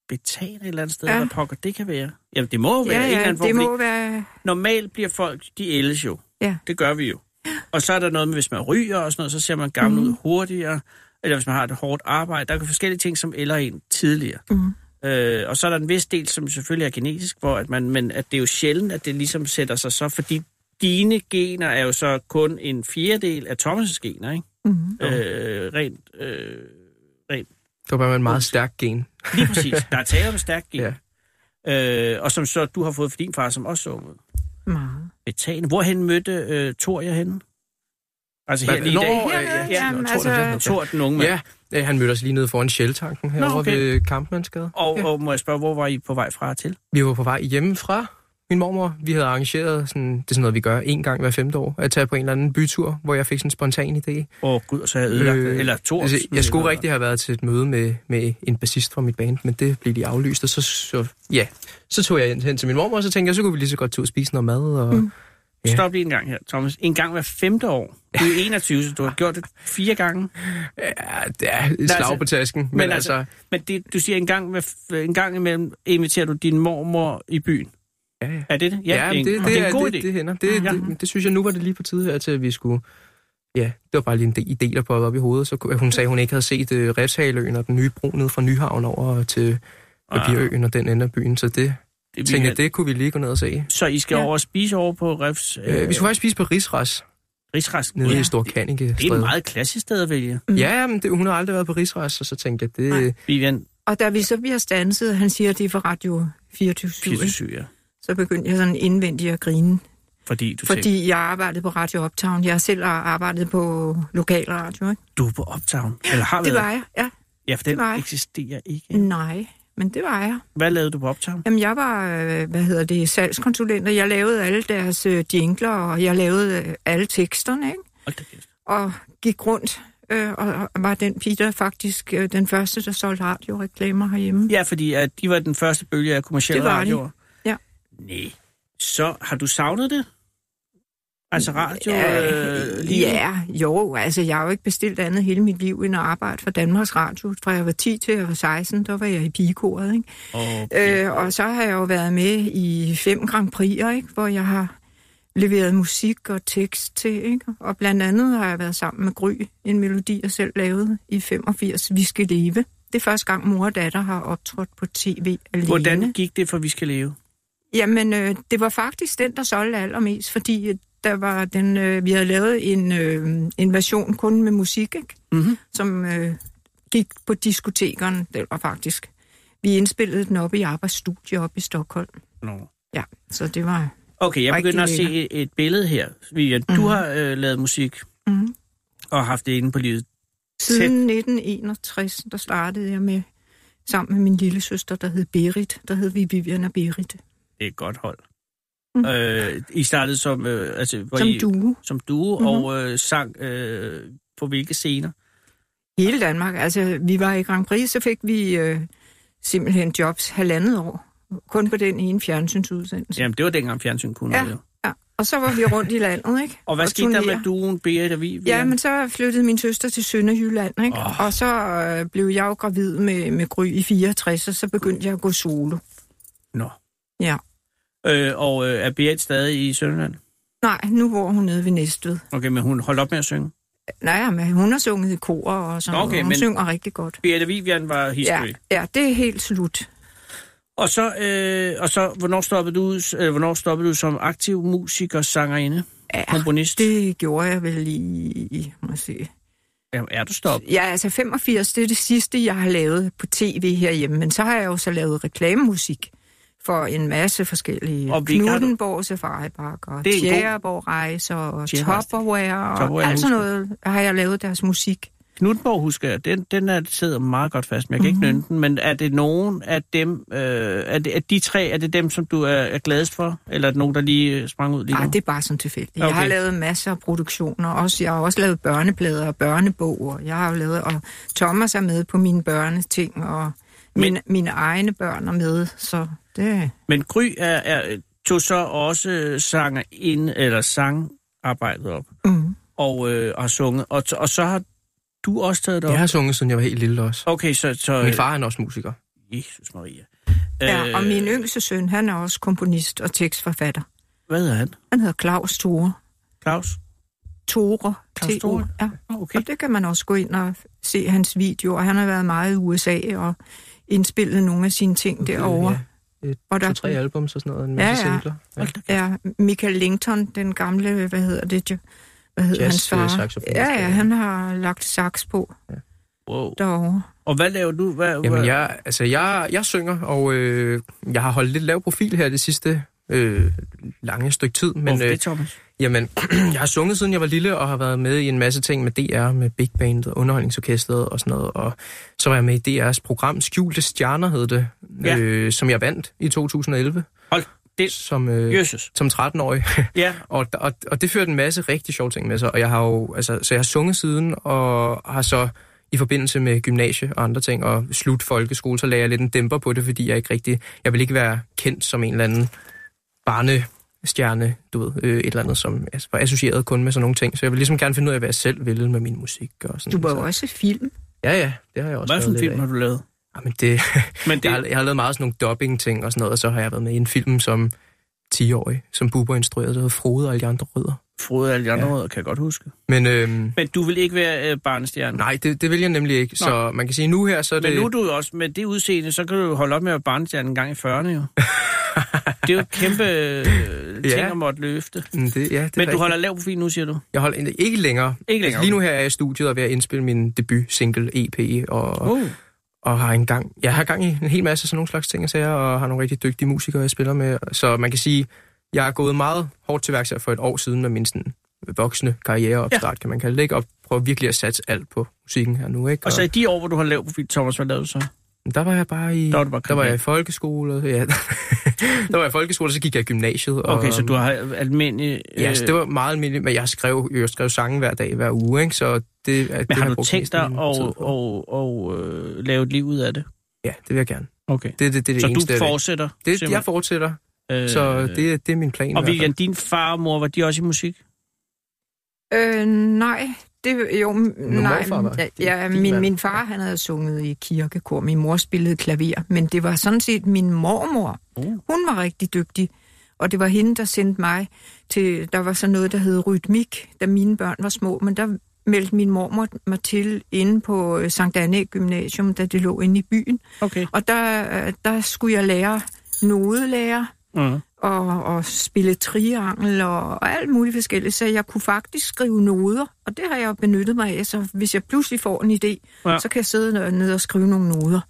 betalt et eller andet sted, ja. Ja. hvad pokker det kan være. Jamen, det må jo være Ja, en eller ja, anden form, det må være, normalt bliver folk, de ældes jo. ja. Det gør vi jo. Og så er der noget med, hvis man ryger og sådan noget, så ser man gammel Mhm. ud hurtigere. Eller hvis man har et hårdt arbejde. Der er forskellige ting, som ælder en tidligere. Mhm. Øh, og så er der en vis del, som selvfølgelig er genetisk, hvor at man, men at det er jo sjældent, at det ligesom sætter sig så, fordi dine gener er jo så kun en fjerdedel af Thomas' gener, ikke? Mm-hmm. Øh, rent, øh, rent, det var bare en meget stærk gen. lige præcis. Der er tale om et stærkt gen. Ja. Øh, og som så du har fået for din far, som også så ud. Meget. Betagende. Hvorhen mødte øh, Thor jer henne? Altså her lige i Nå, dag. øh, Hernede, ja, jeg tror, det er altså-. Thor, den unge mand. Ja, øh, han mødte os lige nede foran Shell-tanken herovre Nå, okay. ved Kampmannsgade. Og, og må jeg spørge, hvor var I på vej fra og til? Vi var på vej hjemmefra. Min mormor, vi havde arrangeret, sådan, det er sådan noget, vi gør en gang hver femte år, at tage på en eller anden bytur, hvor jeg fik sådan en spontan idé. Åh oh, gud, og så havde jeg ødelagt øh, Eller Thor. Altså, jeg skulle rigtig have været til et møde med, med en bassist fra mit band, men det blev lige aflyst, og så, så, ja, så tog jeg hen til min mormor, og så tænkte jeg, så kunne vi lige så godt tage ud og spise noget mad. Og, mm. ja. Stop lige en gang her, Thomas. En gang hver femte år. Du er *laughs* 21, så du har gjort det fire gange. Ja, det er et slag altså- på tasken, men, Men altså- altså... Men det, du siger, en gang, hver, en gang imellem inviterer du din mormor i byen. Ja, ja. Er det det? Ja, det, det, er en, det, det er en god det, idé. det hænder. Det, Ja. ja. det, det, synes jeg nu var det lige på tide her til, at vi skulle... Ja, det var bare lige en idé, der poppede op i hovedet. Så hun sagde, at hun ikke havde set uh, Refshaløen og den nye bro ned fra Nyhavn over til Papirøen og den ende af byen. Så det, det tænkte jeg, Ah. det, det kunne vi lige gå ned og se. Så I skal Ja. over og spise over på Refs øh, Øh, vi skulle faktisk spise på Rigsras, Rigsrest. nede Ja. i Stor Kanike. Det er et meget klassisk sted at vælge. Ja, men det, hun har aldrig været på Rigsras, og så tænkte jeg, det... Nej. Vivian, Og da vi så bliver stanset, han siger, at det er for Radio 24 24 ja. Så begyndte jeg sådan indvendigt at grine. Fordi du tænkte, fordi jeg arbejdede på Radio Uptown. Jeg har selv arbejdet på lokalradio, ikke? du er på Uptown. Eller har Det været var jeg, ja. Ja, for den eksisterer ikke. Nej, men det var jeg. Hvad lavede du på Uptown? Jamen, jeg var, øh, hvad hedder det, salgskonsulent, og jeg lavede alle deres øh, jingler, og jeg lavede øh, alle teksterne, ikke? Hold da. Og gik rundt, øh, og var den pige, der faktisk øh, den første, der solgte radioreklamer herhjemme. Ja, fordi at de var den første bølge af kommersielle radioer. Nej. Så har du savnet det? Altså radio? Ja, øh, livet? ja, jo, altså jeg har jo ikke bestilt andet hele mit liv end at arbejde for Danmarks Radio. Fra jeg var 10 til jeg var 16, der var jeg i pigekoret, ikke? Okay. Øh, og så har jeg jo været med i fem Grand Prix'er, ikke? hvor jeg har leveret musik og tekst til. Ikke? Og blandt andet har jeg været sammen med Gry, en melodi, jeg selv lavede i 85, Vi skal leve. Det er første gang, mor og datter har optrådt på tv alene. Hvordan gik det for Vi skal leve? Jamen, øh, det var faktisk den, der solgte allermest, fordi øh, der var den, øh, vi havde lavet en, øh, en version kun med musik, ikke? Mhm. som øh, gik på diskotekerne. Det var faktisk... Vi indspillede den op i arbejdsstudie op i Stockholm. Nå. Ja, så det var... Okay, jeg begynder at se et, billede her. Vivian, mm. du Mhm. har øh, lavet musik Mm. og haft det inde på livet. Siden 1961, der startede jeg med sammen med min lille søster, der hed Berit. Der hed vi Vivian og Berit. Det er et godt hold. Mm. Øh, I startede som, øh, altså, hvor Som I, duo. som duo Mhm. og øh, sang øh, på hvilke scener? Hele Danmark. Altså, vi var i Grand Prix, så fik vi øh, simpelthen jobs halvandet år. Kun på den ene fjernsynsudsendelse. Jamen, det var dengang fjernsyn kunne Ja. noget, jo. Ja, og så var vi rundt i landet, ikke? *laughs* Og hvad skete der turnere. med duoen Berit og Vivian? Ja, men så flyttede min søster til Sønderjylland, ikke? Oh. Og så øh, blev jeg jo gravid med, med Gry i 64, og så begyndte jeg at gå solo. Nå. Ja. Øh, og øh, er Berit stadig i Sønderland? Nej, nu bor hun nede ved Næstved. Okay, men hun holdt op med at synge. Nej, men hun har sunget i kor og sådan Okay, noget. Hun men- synger rigtig godt. Berit og Vivian var history. Ja, ja, det er helt slut. Og så, øh, og så hvornår, stoppede du, øh, hvornår stoppede du som aktiv musiker, sangerinde, Ja, komponist? det gjorde jeg vel i, må jeg se. Jamen, er du stoppet? Ja, altså 85, det er det sidste, jeg har lavet på tv herhjemme. Men så har jeg jo så lavet reklamemusik for en masse forskellige. Og hvilke har du- Knudenborg Safari Park og Tjæreborg Rejser og. Topperware og Tupperware alt sådan noget har jeg lavet deres musik. Knutborg, husker jeg, den, den er, sidder meget godt fast, men jeg kan Mhm. mm-hmm. ikke nynne den. Men er det nogen af dem, øh, er, det, er de tre, er det dem, som du er, er gladest for? Eller er det nogen, der lige øh, sprang ud lige Nej, det er bare sådan tilfældigt. Okay. Jeg har lavet masser af produktioner. Også, jeg har også lavet børneplader og børneboger. Jeg har jo lavet, og Thomas er med på mine børneting, og mine, mine egne børn er med, så det... Men Gry er, er, tog så også sanger ind, eller sangarbejdet op, Mm. og øh, har sunget. Og, og så har du også taget det op? Jeg har sunget, siden jeg var helt lille også. Okay, så... så Min far er også musiker. Jesus Maria. Ja, og min yngste søn, han er også komponist og tekstforfatter. Hvad hedder han? Han hedder Claus Tore. Claus? Tore. Claus T-O. Tore? Ja. Okay. Og det kan man også gå ind og se hans videoer. Han har været meget i USA og indspillet nogle af sine ting derovre. Ja, et, Og der- to-tre albums og sådan noget, en Ja, masse ja. singler. Ja. Ja, Michael Lington, den gamle, hvad hedder det, jo? hvad hedder Jazz, hans far? øh, Ja, ja, ja. han har lagt sax på Wow. derovre. Og hvad laver du? Hvad, Jamen, jeg, altså, jeg, jeg synger, og øh, jeg har holdt lidt lav profil her det sidste øh, lange stykke tid. Men Hvorfor øh, det, Thomas? jamen, *clears throat* jeg har sunget, siden jeg var lille, og har været med i en masse ting med DR, med Big Band og Underholdningsorkestret og sådan noget. Og så var jeg med i DR's program Skjulte Stjerner, hed det, Ja. øh, som jeg vandt i 2011. Hold det. Som, øh, Jesus. som 13-årig. *laughs* Ja, Og, og, og det førte en masse rigtig sjove ting med sig, og jeg har jo, altså, så jeg har sunget siden, og har så i forbindelse med gymnasie og andre ting, og slut folkeskole, så lagde jeg lidt en dæmper på det, fordi jeg ikke rigtig, jeg vil ikke være kendt som en eller anden barnestjerne, du ved, øh, et eller andet, som altså, var associeret kun med sådan nogle ting. Så jeg vil ligesom gerne finde ud af, hvad jeg selv vil med min musik og sådan. Du var jo også film. Ja, ja, det har jeg også hvad for en film lidt har af. du lavet? Jamen, det, *laughs* Men det, jeg, har, jeg har lavet meget sådan nogle dubbing-ting og sådan noget, og så har jeg været med i en film som 10-årig, som Bubber instruerede, der hedder Frode og alle de andre rødder. Frode og alle de andre Ja. kan jeg godt huske. Men øhm, Men du vil ikke være øh, barnestjerne? Nej, det, det vil jeg nemlig ikke. Så man kan sige, nu her, så er det... Men nu er du jo også med det udseende, så kan du jo holde op med at være barnestjerne en gang i 40'erne jo. det er jo et kæmpe øh, *laughs* ting Ja. at måtte løfte. Mm, Det, ja, det Men du holder lav profil nu, siger du? Jeg holder ikke længere. Ikke længere, Altså, lige nu her er jeg i studiet og er ved at indspille min debut single EP, og, Uh. og har en gang, jeg har gang i en hel masse sådan nogle slags ting, jeg siger, og har nogle rigtig dygtige musikere, jeg spiller med. Så man kan sige, jeg er gået meget hårdt til værks for et år siden med min sådan, voksne karriereopstart, ja. kan man kalde det, ikke? og prøve virkelig at satse alt på musikken her nu. Ikke? Og så i de år, hvor du har lavet profil, Thomas, hvad lavede du så? Der var jeg bare i, Der var bare der var jeg i folkeskole, ja. *laughs* der var jeg i folkeskole, og så gik jeg i gymnasiet. Okay, og, så du har almindelig... Ja, så det var meget almindeligt, men jeg skrev, jeg skrev sange hver dag, hver uge, ikke? så det, Men det har du tænkt dig at på. og, og, øh, lave et liv ud af det? Ja, det vil jeg gerne. Okay. Det, det, det det så eneste, du jeg fortsætter? det, jeg simpelthen? fortsætter, Øh, så det, det er min plan. Og. Vivian, din far og mor, var de også i musik? Øh, nej, det jo, nej. morfar. Ja, Det ja, din min, mand. min far, han havde sunget i kirkekor. Min mor spillede klaver, men det var sådan set min mormor. Oh. Hun var rigtig dygtig, og det var hende, der sendte mig til, der var så noget, der hed rytmik, da mine børn var små, men der meldte min mormor mig til inde på øh, Sankt Anne Gymnasium, da det lå inde i byen. Okay. Og der, øh, der skulle jeg lære nodelære, Uh-huh. og, og spille triangel og, og alt muligt forskelligt, så jeg kunne faktisk skrive noder, og det har jeg benyttet mig af, så hvis jeg pludselig får en idé, Ja. så kan jeg sidde ned og skrive nogle noder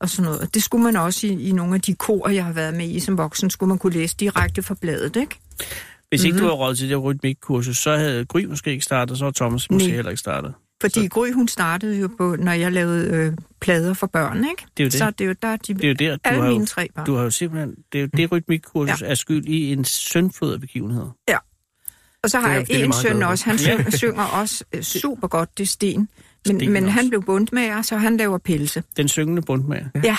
og sådan noget. Og det skulle man også i, i nogle af de kor, jeg har været med i som voksen, skulle man kunne læse direkte fra bladet, ikke? Hvis ikke Mhm. du havde råd til det rytmikkursus, så havde Gry måske ikke startet, så var Thomas måske Nej. heller ikke startet. Fordi Så- Gry, hun startede jo på, når jeg lavede øh, plader for børn, ikke? Det er jo det. Så det er jo der, de, Det er jo der, du alle har jo, mine tre børn. du har jo simpelthen... Det er jo det rytmikkursus er skyld i en søndflod af begivenheder. Og så har Det er- jeg en søn også, han Ja. synger, også øh, super godt, det er Sten. Men, Sten men også. han blev bundmager, så han laver pelse. Den syngende bundmager. Ja,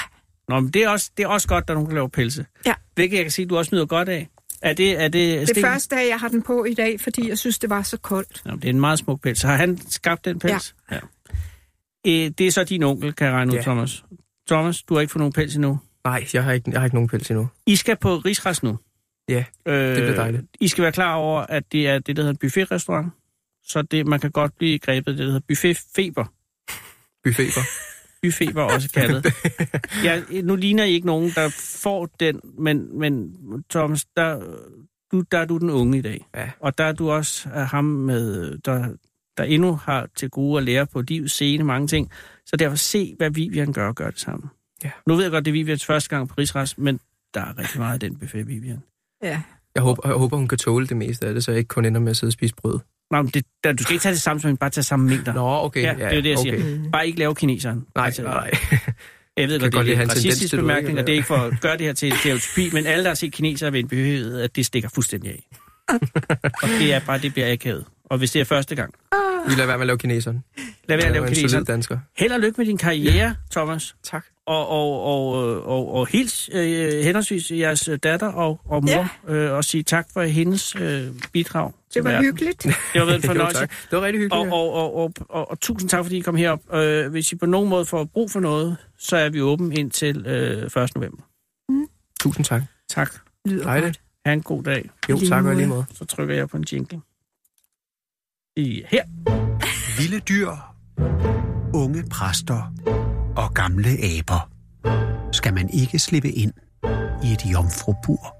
Nå, men det er, også, det er også godt, at der nogen, laver pelse. Ja. Hvilket jeg kan sige, du også nyder godt af. Er det, er det, det Sten? første dag, jeg har den på i dag, fordi jeg synes, det var så koldt. Nå, det er en meget smuk pels. Har han skabt den pels? Ja. ja. Øh, det er så din onkel, kan jeg regne ud, Ja. Thomas. Thomas, du har ikke fået nogen pels endnu. Nej, jeg har, ikke, jeg har ikke nogen pels endnu. I skal på Rigsrest nu. Ja, øh, bliver dejligt. I skal være klar over, at det er det, der hedder en buffetrestaurant. Så det, man kan godt blive grebet af det, der hedder buffetfeber. Buffeter. Byfeber også kaldet. *laughs* ja, nu ligner I ikke nogen, der får den, men, men Thomas, der, du, der er du den unge i dag. Ja. Og der er du også af ham, med, der, der endnu har til gode at lære på livets scene mange ting. Så derfor se, hvad Vivian gør, og gør det sammen. Ja. Nu ved jeg godt, det er Vivians første gang på Rigsrest, men der er rigtig meget af den buffet, Vivian. Ja. Jeg håber, jeg håber, hun kan tåle det meste af det, så jeg ikke kun ender med at sidde og spise brød. Nå, men det, der, du skal ikke tage det samme som en, bare tage samme mængder. Nå, okay. Ja, det er jo det, jeg okay. siger. Bare ikke lave kineseren. Nej, Altså, nej. Jeg ved *laughs* godt, det er at en racistisk bemærkning, og det er ikke for at gøre det her til stereotypi, men alle, der har set kinesere ved en behøvighed, at det stikker fuldstændig af. *laughs* og det er bare, det bliver akavet. Og hvis det er første gang, Vi lader være med at lave kineseren. lad være at Jeg er lave kineseren. Held og lykke med din karriere, Thomas. Tak. Og, og, og, og, og hils øh, henholdsvis jeres datter og, og mor, ja. øh, og sige tak for hendes øh, bidrag til Det var verden. hyggeligt. *laughs* Det været en *laughs* Jo, fornøjelse. tak. Det var rigtig hyggeligt. Og, og, og, og, og, og tusind tak, fordi I kom herop. Øh, hvis I på nogen måde får brug for noget, så er vi åben indtil øh, 1. november. Tusind tak. Tak. Lyder Hej godt. det. Ha' en god dag. Jo, lige tak og lige måde. Så trykker jeg på en jingle. I, her. Vilde dyr, unge præster og gamle aber. Skal man ikke slippe ind i et jomfrubur?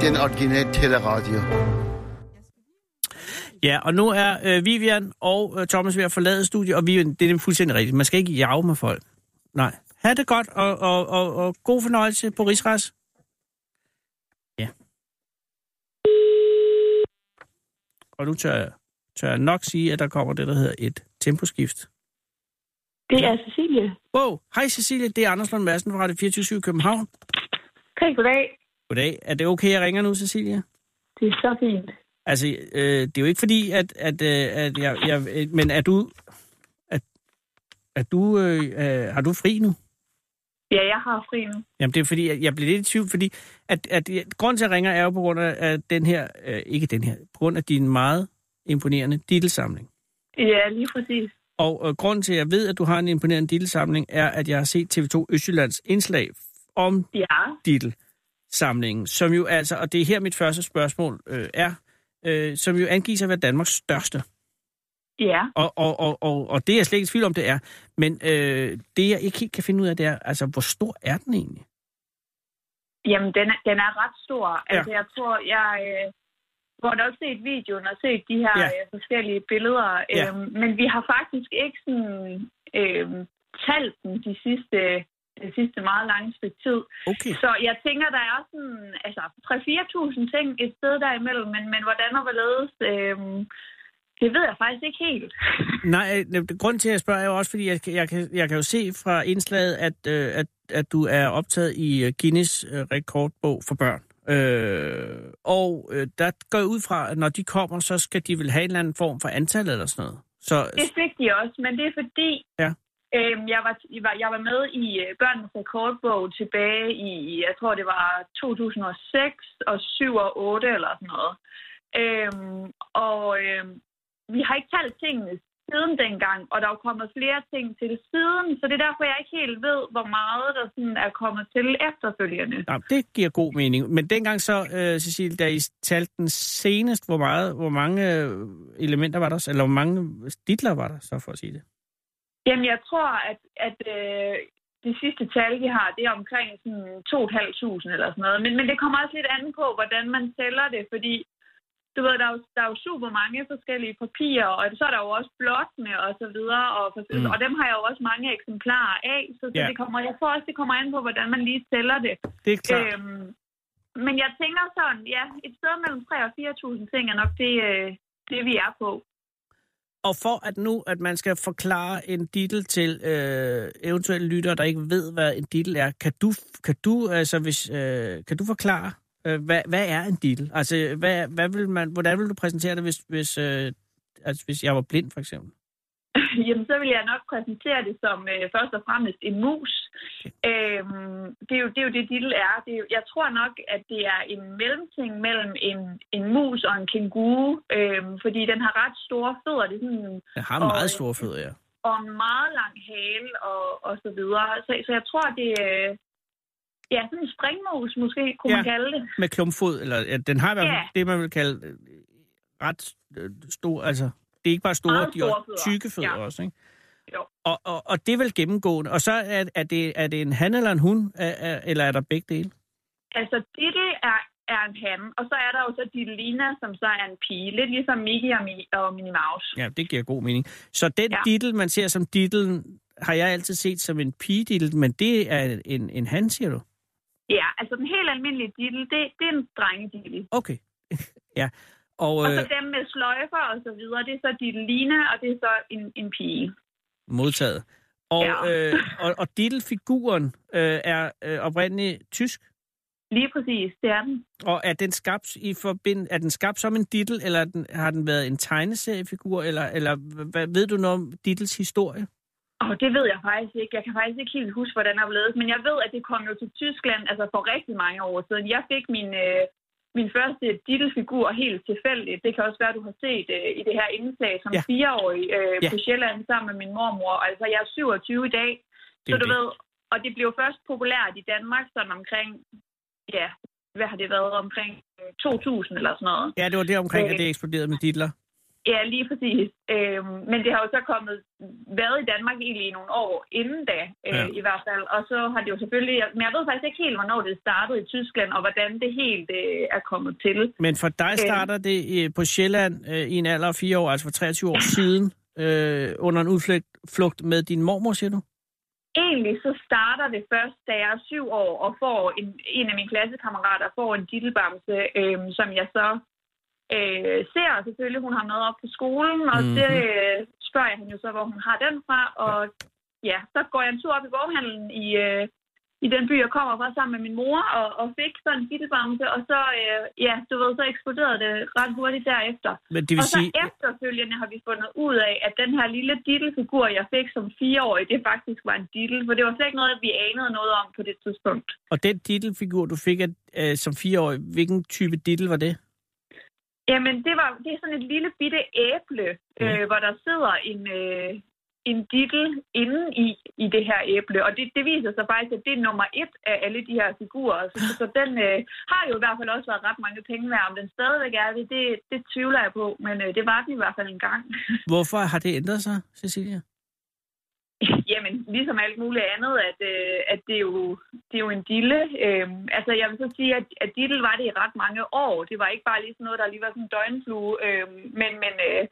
Den originale teleradio. Ja, og nu er øh, Vivian og øh, Thomas ved at forlade studiet, og Vivian, det er fuldstændig rigtigt. Man skal ikke jage med folk. Nej. Ha' det godt, og, og, og, og god fornøjelse på Rigsrejs. Og nu tør jeg, tør jeg nok sige, at der kommer det, der hedder et temposkift. Det er Cecilie. Wow, hej Cecilie, det er Anders Lund Madsen fra Radio 24 i København. Okay, goddag. Goddag. Er det okay, jeg ringer nu, Cecilie? Det er så fint. Altså, øh, det er jo ikke fordi, at, at, øh, at jeg, jeg... øh, Men er du... At, er du... Øh, øh, har du fri nu? Ja, jeg har fri nu. Jamen, det er fordi, at jeg bliver lidt i tvivl, fordi at, at, at grunden til, at jeg ringer, er jo på grund af at den her... Øh, ikke den her. På grund af din meget imponerende dittelsamling. Ja, lige præcis. Og øh, grunden til, at jeg ved, at du har en imponerende dittelsamling, er, at jeg har set TV2 Østjyllands indslag om Ja, dittelsamlingen, som jo altså, og det er her mit første spørgsmål øh, er, øh, som jo angiver at være Danmarks største. Ja. Og, og, og, og, og det er jeg slet ikke i tvivl om, det er. Men øh, det, jeg ikke helt kan finde ud af, det er, altså, hvor stor er den egentlig? Jamen, den er, den er ret stor. Ja. Altså, jeg tror, jeg... Øh, hvor har også set videoen og set de her Ja. øh, forskellige billeder. Ja. Øhm, men vi har faktisk ikke sådan, øhm, talt den de sidste det sidste meget lange stykke tid. Okay. Så jeg tænker, der er sådan altså 3-4.000 ting et sted derimellem, men, men hvordan og hvorledes, øh, det ved jeg faktisk ikke helt. *laughs* Nej, øh, grund til, at jeg spørger, er jo også, fordi jeg, kan- jeg, kan, jeg kan jo se fra indslaget, at, øh, at, at du er optaget i øh, Guinness øh, rekordbog for børn. Øh, og øh, der går ud fra, at når de kommer, så skal de vel have en eller anden form for antal eller sådan noget. Så Det fik de også, men det er fordi, Ja. øhm, jeg, var, jeg, var, jeg var med i øh, børnenes rekordbog tilbage i, jeg tror det var 2006 og 7 og 8 eller sådan noget. Øhm, og øhm, vi har ikke talt tingene siden dengang, og der er jo kommet flere ting til siden, så det er derfor, jeg ikke helt ved, hvor meget der sådan er kommet til efterfølgende. nej, det giver god mening. Men dengang så, øh, Cecilie, da I talte den senest, hvor, meget, hvor mange øh, elementer var der, eller hvor mange titler var der, så for at sige det? Jamen, jeg tror, at, at øh, det sidste tal, vi har, det er omkring sådan 2.500 eller sådan noget. Men, men det kommer også lidt an på, hvordan man tæller det, fordi du ved, der er, jo, der er jo super mange forskellige papirer, og så er der jo også blottene og så videre, og, mm. og dem har jeg jo også mange eksemplarer af, så, så Ja. det kommer, jeg tror også, det kommer an på, hvordan man lige tæller det. Det er klart. Øhm, men jeg tænker sådan, ja, et sted mellem 3 og 4.000 ting er nok det, øh, det vi er på. Og for at nu, at man skal forklare en titel til øh, eventuelle lyttere, der ikke ved, hvad en titel er, kan du, kan du, altså, hvis, øh, kan du forklare, øh, hvad, hvad er en titel? Altså, hvad, hvad vil man, hvordan vil du præsentere det, hvis, hvis, øh, altså, hvis jeg var blind, for eksempel? *laughs* Jamen, så vil jeg nok præsentere det som øh, først og fremmest en mus. Øhm, det, er jo, det er jo det, Diddle er. Det er jo, jeg tror nok, at det er en mellemting mellem en, en mus og en kænguru, øhm, fordi den har ret store fødder. Det er sådan, Jeg har Og, meget øh, store fødder, ja. og en meget lang hale og, og så videre. Så, så jeg tror, det er ja, sådan en springmus, måske kunne Ja. man kalde det. Med klumpfod, eller ja, den har i hvert fald Ja. det, man vil kalde øh, ret øh, stor, altså, det er ikke bare store, Meget de er store også fødder. tykke fødder Ja. også, ikke? Jo. Og, og, og det er vel gennemgående. Og så er, er, det, er det en han eller en hund, er, er, eller er der begge dele? Altså, Diddle er, er en han, og så er der jo så Diddlina, som så er en pige. Lidt ligesom Mickey og, Mi- og Minnie Mouse. Ja, det giver god mening. Så den ja. Diddle, man ser som diddlen, har jeg altid set som en pigediddle, men det er en, en han, siger du? Ja, altså den helt almindelige Diddle, det, det er en drengediddle. Okay. *laughs* ja. Og, Og øh, så dem med sløjfer og så videre, det er så Diddlina, og det er så en, en pige. modtaget. Og, Ja. øh, og, og diddle-figuren øh, er øh, oprindeligt tysk, Lige præcis, det er den. og er den skabt i forbind, er den skabt som en diddle, eller er den, har den været en tegneseriefigur, eller, eller hvad, ved du noget om diddles historie? Og det ved jeg faktisk ikke. Jeg kan faktisk ikke helt huske, hvordan det er blevet. Men jeg ved, at det kom jo til Tyskland altså for rigtig mange år siden. Jeg fik min, øh, min første Diddle-figur helt tilfældigt. Det kan også være, at du har set øh, i det her indslag som Ja. fireårig øh, Ja. på Sjælland sammen med min mormor. Altså, jeg er 27 i dag. Det Så du det. ved, og det blev først populært i Danmark sådan omkring, ja, hvad har det været, omkring øh, 2000 eller sådan noget. Ja, det var det omkring, Øh. at det eksploderede med didler. Ja, lige præcis. Øhm, men det har jo så kommet, været i Danmark egentlig i nogle år inden da, øh, Ja. i hvert fald. Og så har det jo selvfølgelig, men jeg ved faktisk ikke helt, hvornår det startede i Tyskland, og hvordan det helt øh, er kommet til. Men for dig starter det øh, på Sjælland øh, i en alder af fire år, altså for 23 år siden, øh, under en udflugt flugt med din mormor, siger du? Egentlig så starter det først, da jeg er syv år, og får en, en af mine klassekammerater får en dittelbamse, øh, som jeg så øh, ser selvfølgelig, hun har med op på skolen, og Mhm. mm-hmm. det øh, spørger jeg hende jo så, hvor hun har den fra, og ja, så går jeg en tur op i boghandlen i, øh, i den by, jeg kommer fra sammen med min mor, og, og fik sådan en dittelbamse, og så, øh, ja, du ved, så eksploderede det ret hurtigt derefter. Men det vil og så sige, efterfølgende har vi fundet ud af, at den her lille dittelfigur, jeg fik som fireårig, det faktisk var en dittel, for det var slet ikke noget, vi anede noget om på det tidspunkt. og den titelfigur, du fik af, øh, som fireårig, hvilken type diddle var det? Jamen, det, var, det er sådan et lille bitte æble, Mm. øh, hvor der sidder en, øh, en dittel inde i, i det her æble. Og det, det viser sig faktisk, at det er nummer et af alle de her figurer. Så, *laughs* så den øh, har jo i hvert fald også været ret mange penge værd. Om den stadigvæk er det, det, det tvivler jeg på. Men øh, det var den i hvert fald en gang. *laughs* Hvorfor har det ændret sig, Cecilia? *laughs* Jamen, ligesom alt muligt andet, at, øh, at det, er jo, det er jo en dille. Øh, altså, jeg vil så sige, at, at dittel var det i ret mange år. Det var ikke bare lige sådan noget, der lige var sådan en døgnflue. Øh, men men øh,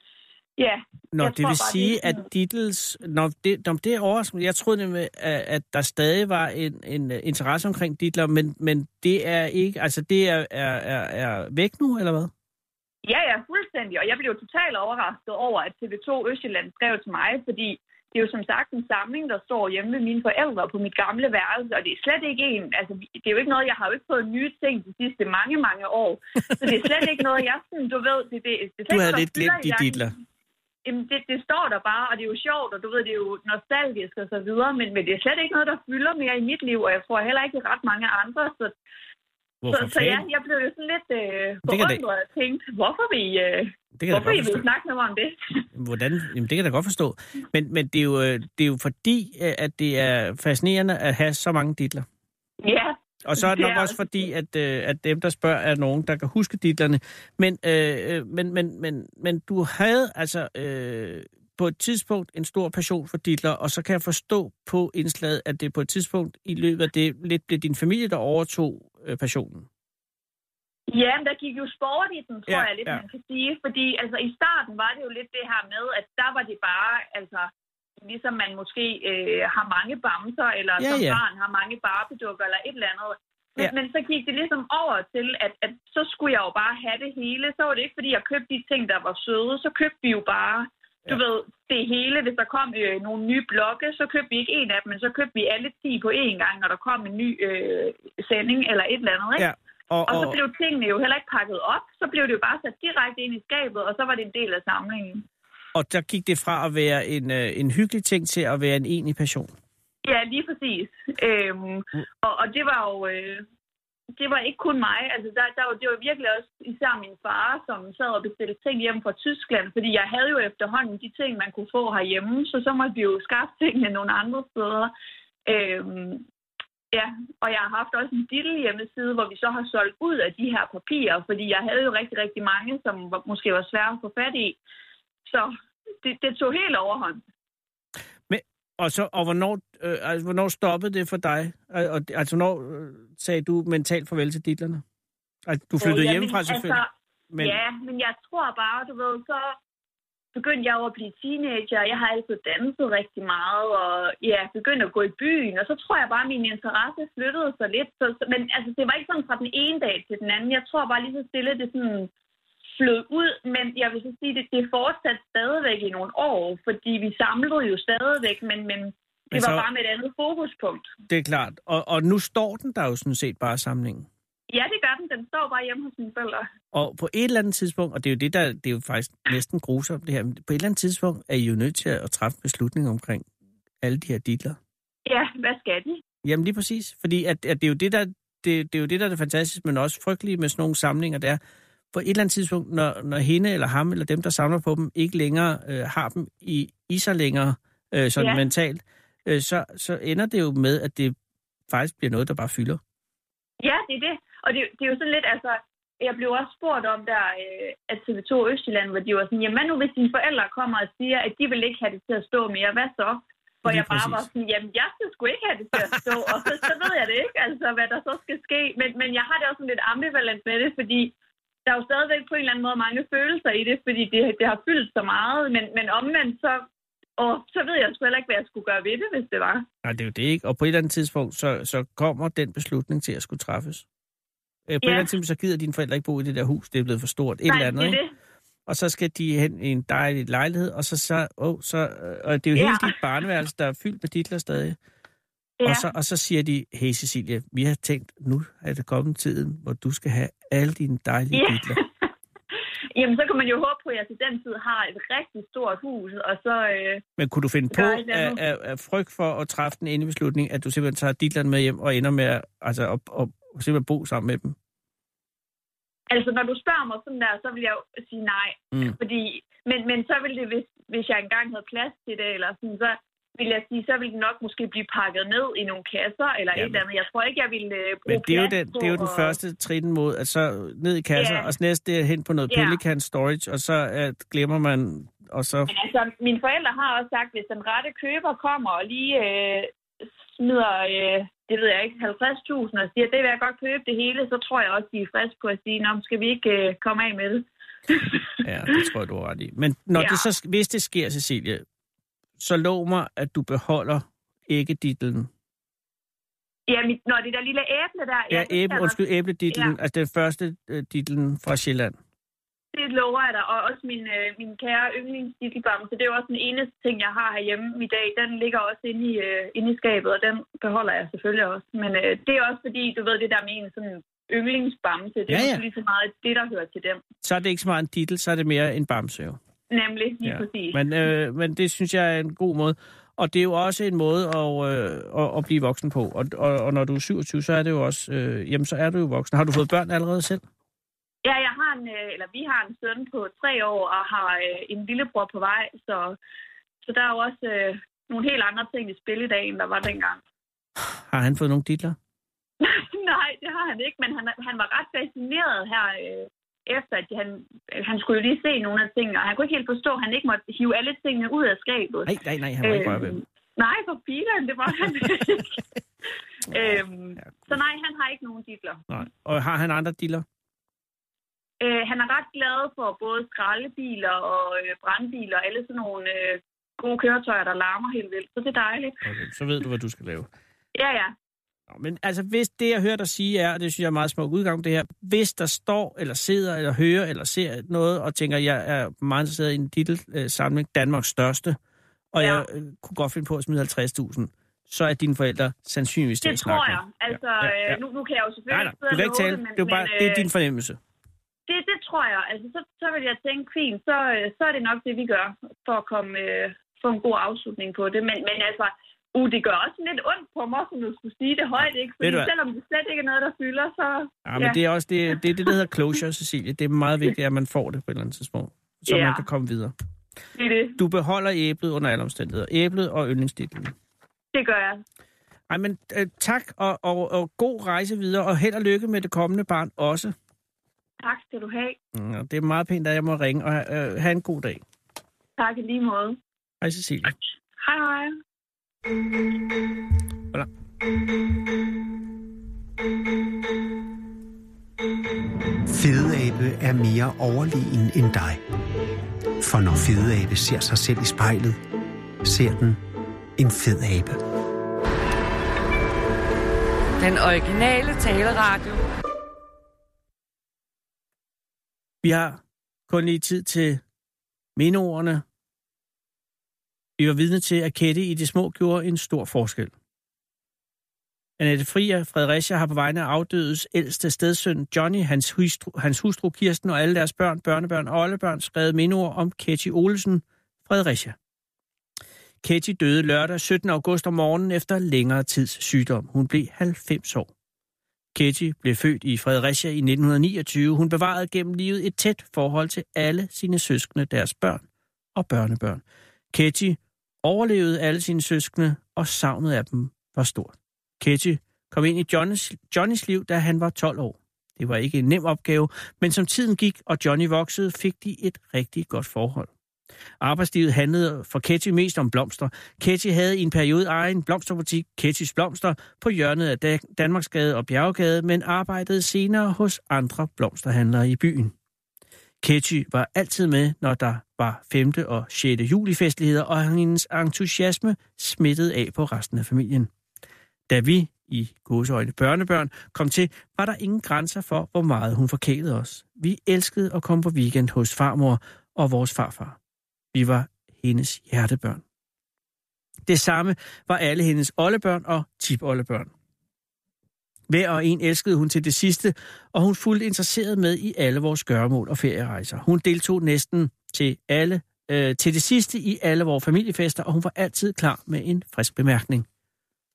Ja, Nå, Jeg det tror vil bare, sige, det at Dittles... Nå, det, nå, det er overraskende. Jeg troede nemlig, at, at der stadig var en, en øh, interesse omkring Dittler, men, men det er ikke... Altså, det er, er, er, er væk nu, eller hvad? Ja, ja, fuldstændig. Og jeg blev totalt overrasket over, at TV2 Østjylland skrev til mig, fordi det er jo som sagt en samling, der står hjemme ved mine forældre på mit gamle værelse, og det er slet ikke en, altså det er jo ikke noget, jeg har jo ikke fået nye ting de sidste mange, mange år. Så det er slet ikke noget, jeg sådan, du ved, det, det, det er Du havde lidt glemt de. Dittler. Jamen, det, det står der bare, og det er jo sjovt, og du ved, det er jo nostalgisk og så videre, men, men det er slet ikke noget, der fylder mere i mit liv, og jeg tror heller ikke ret mange andre, så, Hvorfor så, så ja, jeg blev jo sådan lidt øh, forundret og tænkte, hvorfor vi, øh, Det kan hvorfor I vil snakke med mig om det? *laughs* Hvordan? Jamen, det kan jeg da godt forstå. Men, men det, er jo, øh, det er jo fordi, øh, at det er fascinerende at have så mange ditler. Ja, Og så er det Det nok er også fordi, at, øh, at dem, der spørger, er nogen, der kan huske titlerne. Men, øh, men, men, men, men du havde altså øh, på et tidspunkt en stor passion for titler, og så kan jeg forstå på indslaget, at det på et tidspunkt i løbet af det lidt blev din familie, der overtog øh, passionen. Ja, men der gik jo sport i den, tror Ja, jeg lidt, ja. man kan sige. Fordi altså, i starten var det jo lidt det her med, at der var det bare, altså, ligesom man måske øh, har mange bamser, eller Ja, som ja. barn har mange barbedukker, eller et eller andet. Men, Ja. men så gik det ligesom over til, at, at så skulle jeg jo bare have det hele. Så var det ikke, fordi jeg købte de ting, der var søde. Så købte vi jo bare, du Ja. ved, det hele. Hvis der kom øh, nogle nye blokke, så købte vi ikke en af dem, men så købte vi alle 10 på én gang, når der kom en ny øh, sending eller et eller andet. Ikke? Ja. Og, Og så og, blev tingene jo heller ikke pakket op. Så blev det jo bare sat direkte ind i skabet, og så var det en del af samlingen. og der gik det fra at være en, øh, en hyggelig ting til at være en enig passion. Ja, lige præcis. Øhm, og, og det var jo... Øh, det var ikke kun mig. Altså, der, der var, det var virkelig også især min far, som sad og bestilte ting hjem fra Tyskland, fordi jeg havde jo efterhånden de ting, man kunne få herhjemme, så så måtte vi jo skaffe tingene nogle andre steder. Øhm, ja, og jeg har haft også en lille hjemmeside, hvor vi så har solgt ud af de her papirer, fordi jeg havde jo rigtig, rigtig mange, som var, måske var svære at få fat i. Så det, det tog helt overhånd. Og, så, og hvornår, øh, altså, hvornår stoppede det for dig? Al- Og, altså, hvornår øh, sagde du mentalt farvel til titlerne? Altså, du flyttede Øh, hjemmefra selvfølgelig. Altså, men, Ja, men jeg tror bare, du ved, så begyndte jeg jo at blive teenager. Jeg har altid danset rigtig meget, og ja, begyndte at gå i byen. Og så tror jeg bare, at min interesse flyttede sig lidt. Så, men altså, det var ikke sådan fra den ene dag til den anden. Jeg tror bare lige så stille, det sådan flød ud. Men jeg vil så sige, det, det fortsatte stadigvæk i nogle år, fordi vi samlede jo stadigvæk, men, men det Men var så- bare med et andet fokuspunkt. Det er klart. Og, og nu står den der jo sådan set bare samlingen. Ja, det gør den. Den står bare hjemme hos mine forældre. Og på et eller andet tidspunkt, og det er jo det, der, det er jo faktisk næsten grusomt det her, men på et eller andet tidspunkt er I jo nødt til at træffe beslutning omkring alle de her ditler. Ja, hvad skal de? Jamen lige præcis, fordi at, at det er jo det, der det, det er jo det, der er det fantastiske, men også frygtelige med sådan nogle samlinger, det er, på et eller andet tidspunkt, når, når hende eller ham, eller dem, der samler på dem, ikke længere øh, har dem i, i sig længere, øh, sådan Ja. mentalt, øh, så, så ender det jo med, at det faktisk bliver noget, der bare fylder. Ja, det er det. Og det, det er jo sådan lidt, altså, jeg blev også spurgt om der, øh, at TV2 Østjylland, hvor de var sådan, jamen nu hvis dine forældre kommer og siger, at de vil ikke have det til at stå mere, hvad så? Hvor jeg bare præcis. var sådan, jamen jeg skal sgu ikke have det til at stå, og så, så ved jeg det ikke, altså hvad der så skal ske. Men, men jeg har det også sådan lidt ambivalent med det, fordi der er jo stadigvæk på en eller anden måde mange følelser i det, fordi det, det har fyldt så meget, men, men omvendt så, og så ved jeg sgu heller ikke, hvad jeg skulle gøre ved det, hvis det var. Nej, det er jo det ikke. Og på et eller andet tidspunkt, så, så kommer den beslutning til at skulle træffes. Øh, på ja. et eller andet tidspunkt, så gider dine forældre ikke bo i det der hus. Det er blevet for stort. Et Nej, eller andet, det er ikke? det. Og så skal de hen i en dejlig lejlighed, og så, så, oh, så øh, og det er jo Ja. hele dit barneværelse, der er fyldt med titler stadig. Ja. Og, så, og så siger de, hey Cecilia, vi har tænkt, nu er det kommet tiden, hvor du skal have alle dine dejlige Ja. titler. *laughs* Jamen, så kan man jo håbe på, at jeg til den tid har et rigtig stort hus, og så... Øh, Men kunne du finde på af, af, af frygt for at træffe den endelige beslutning, at du simpelthen tager titlerne med hjem og ender med at, altså, at, at, at simpelthen bo sammen med dem? altså, når du spørger mig sådan der, så vil jeg jo sige nej. Mm. Fordi, men, men så ville det, hvis, hvis jeg engang havde plads til det, eller sådan, så vil jeg sige, så ville det nok måske blive pakket ned i nogle kasser, eller Jamen. et eller andet. Jeg tror ikke, jeg ville øh, bruge Men det er jo den, det er jo den at- første trin mod, at så ned i kasser, Ja. og så næste det er hen på noget Ja. Pelican storage, og så at glemmer man, og så... Men altså, mine forældre har også sagt, hvis den rette køber kommer og lige øh, smider, øh, det ved jeg ikke, 50.000 og siger, det vil jeg godt købe det hele, så tror jeg også, de er friske på at sige, nå, skal vi ikke øh, komme af med det? Ja, det tror jeg, du har ret i. Men når Ja. det så, hvis det sker, Cecilie, så lov mig, at du beholder æggeditlen. Ja, mit, når det der lille æble der... Ja, skal æble, undskyld, æbleditlen, Ja. altså den første øh, ditlen fra Sjælland. Det lover jeg dig. Og også min, øh, min kære yndlingsdittelbamse. Det er jo også den eneste ting, jeg har herhjemme i dag. Den ligger også inde i, øh, inde i skabet, og den beholder jeg selvfølgelig også. Men øh, det er også fordi, du ved, det der med en sådan yndlingsbamse, det er Ja, ja, ja. ja. lige så meget det, der hører til dem. Så er det ikke så meget en dittel, så er det mere en bamse jo. Nemlig, lige ja. præcis. Men, øh, men det synes jeg er en god måde. Og det er jo også en måde at, øh, at, at blive voksen på. Og, og, og når du er 27, så er det jo også... Øh, jamen, så er du jo voksen. Har du fået børn allerede selv? Ja, jeg har en, øh, eller vi har en søn på tre år og har øh, en lillebror på vej, så, så der er jo også øh, nogle helt andre ting i spil i dag, end der var dengang. Har han fået nogle ditler? *laughs* Nej, det har han ikke, men han, han var ret fascineret her, øh, efter at han, han skulle jo lige se nogle af tingene, og han kunne ikke helt forstå, at han ikke måtte hive alle tingene ud af skabet. Nej, nej, nej, han var ikke røre ved dem. Nej, for filen, det var han *laughs* øhm, så nej, han har ikke nogen titler. Nej. Og har han andre diller? Øh, han er ret glad for både skraldebiler og øh, brandbiler og alle sådan nogle øh, gode køretøjer, der larmer helt vildt. Så det er dejligt. Okay, så ved du, hvad du skal lave. Ja, ja. Men altså, hvis det, jeg hører dig sige er, og det synes jeg er meget smuk udgang, det her, hvis der står, eller sidder, eller hører, eller ser noget, og tænker, jeg er meget interesseret i en titelsamling, Danmarks største, og Ja. jeg øh, kunne godt finde på at smide 50.000, så er dine forældre sandsynligvis Det snakke tror jeg. Altså, Ja, ja, ja. Nu, nu kan jeg jo Nej, selvfølgelig nej, sidde du kan ikke tale. det, men, Det er, bare, men, det er øh, din fornemmelse. Det, det tror jeg. Altså, så, så vil jeg tænke, fint, så, øh, så er det nok det, vi gør, for at komme, øh, få en god afslutning på det. Men, men altså, uh, det gør også lidt ondt på mig, som du skulle sige det højt, ikke? Fordi du selvom det slet ikke er noget, der fylder, så... Ja, men det er også det, det, det, der hedder closure, Cecilie. Det er meget vigtigt, at man får det på et eller andet tidspunkt, så Ja. man kan komme videre. det er det. Du beholder æblet under alle omstændigheder. Æblet og yndlingsditlen. Det gør jeg. Ej, men øh, tak, og, og, og god rejse videre, og held og lykke med det kommende barn også. Tak skal du have. Mm, og det er meget pænt, at jeg må ringe, og øh, have en god dag. Tak i lige måde. Hej, Cecilie. Hej, hej. Voilà. Fedeabe er mere overlegen end dig. For når fedeabe ser sig selv i spejlet, ser den en fed abe. Den originale taleradio. Vi har kun lige tid til mindeordene. Vi var vidne til, at Kette i det små gjorde en stor forskel. Annette Fria Fredericia har på vegne af afdødes ældste stedsøn Johnny, hans hustru, hans hustru Kirsten og alle deres børn, børnebørn og oldebørn skrevet mindeord om Ketty Olsen Fredericia. Ketty døde lørdag 17. august om morgenen efter længere tids sygdom. Hun blev 90 år. Ketty blev født i Fredericia i 1929. Hun bevarede gennem livet et tæt forhold til alle sine søskende, deres børn og børnebørn. Ketty overlevede alle sine søskende, og savnet af dem var stort. Ketty kom ind i Johnnys, Johnnys liv, da han var 12 år. Det var ikke en nem opgave, men som tiden gik, og Johnny voksede, fik de et rigtig godt forhold. Arbejdslivet handlede for Ketty mest om blomster. Ketty havde i en periode egen blomsterbutik, Kettys Blomster, på hjørnet af Danmarksgade og Bjerggade, men arbejdede senere hos andre blomsterhandlere i byen. Ketty var altid med, når der var 5. og 6. julifestligheder, og hendes entusiasme smittede af på resten af familien. Da vi, i godseøjne børnebørn, kom til, var der ingen grænser for, hvor meget hun forkælede os. Vi elskede at komme på weekend hos farmor og vores farfar. Vi var hendes hjertebørn. Det samme var alle hendes oldebørn og tipoldebørn. Hver og en elskede hun til det sidste, og hun fulgte interesseret med i alle vores gørmål og ferierejser. Hun deltog næsten til alle øh, til det sidste i alle vores familiefester, og hun var altid klar med en frisk bemærkning.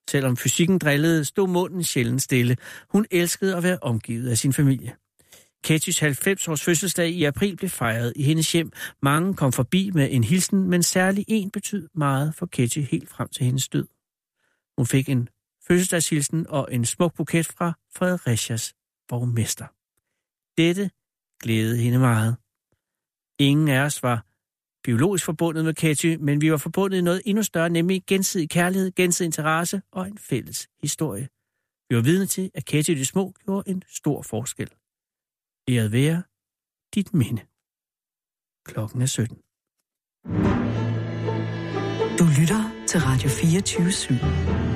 Selvom fysikken drillede, stod munden sjældent stille. Hun elskede at være omgivet af sin familie. Katys 90-års fødselsdag i april blev fejret i hendes hjem. Mange kom forbi med en hilsen, men særlig en betød meget for Ketty helt frem til hendes død. Hun fik en fødselsdagshilsen og en smuk buket fra Fredericias borgmester. Dette glædede hende meget. Ingen af os var biologisk forbundet med Ketty, men vi var forbundet i noget endnu større, nemlig gensidig kærlighed, gensidig interesse og en fælles historie. Vi var vidne til, at Ketty de Små gjorde en stor forskel. Æret være dit minde. Klokken er 17. Du lytter til Radio 24 /7.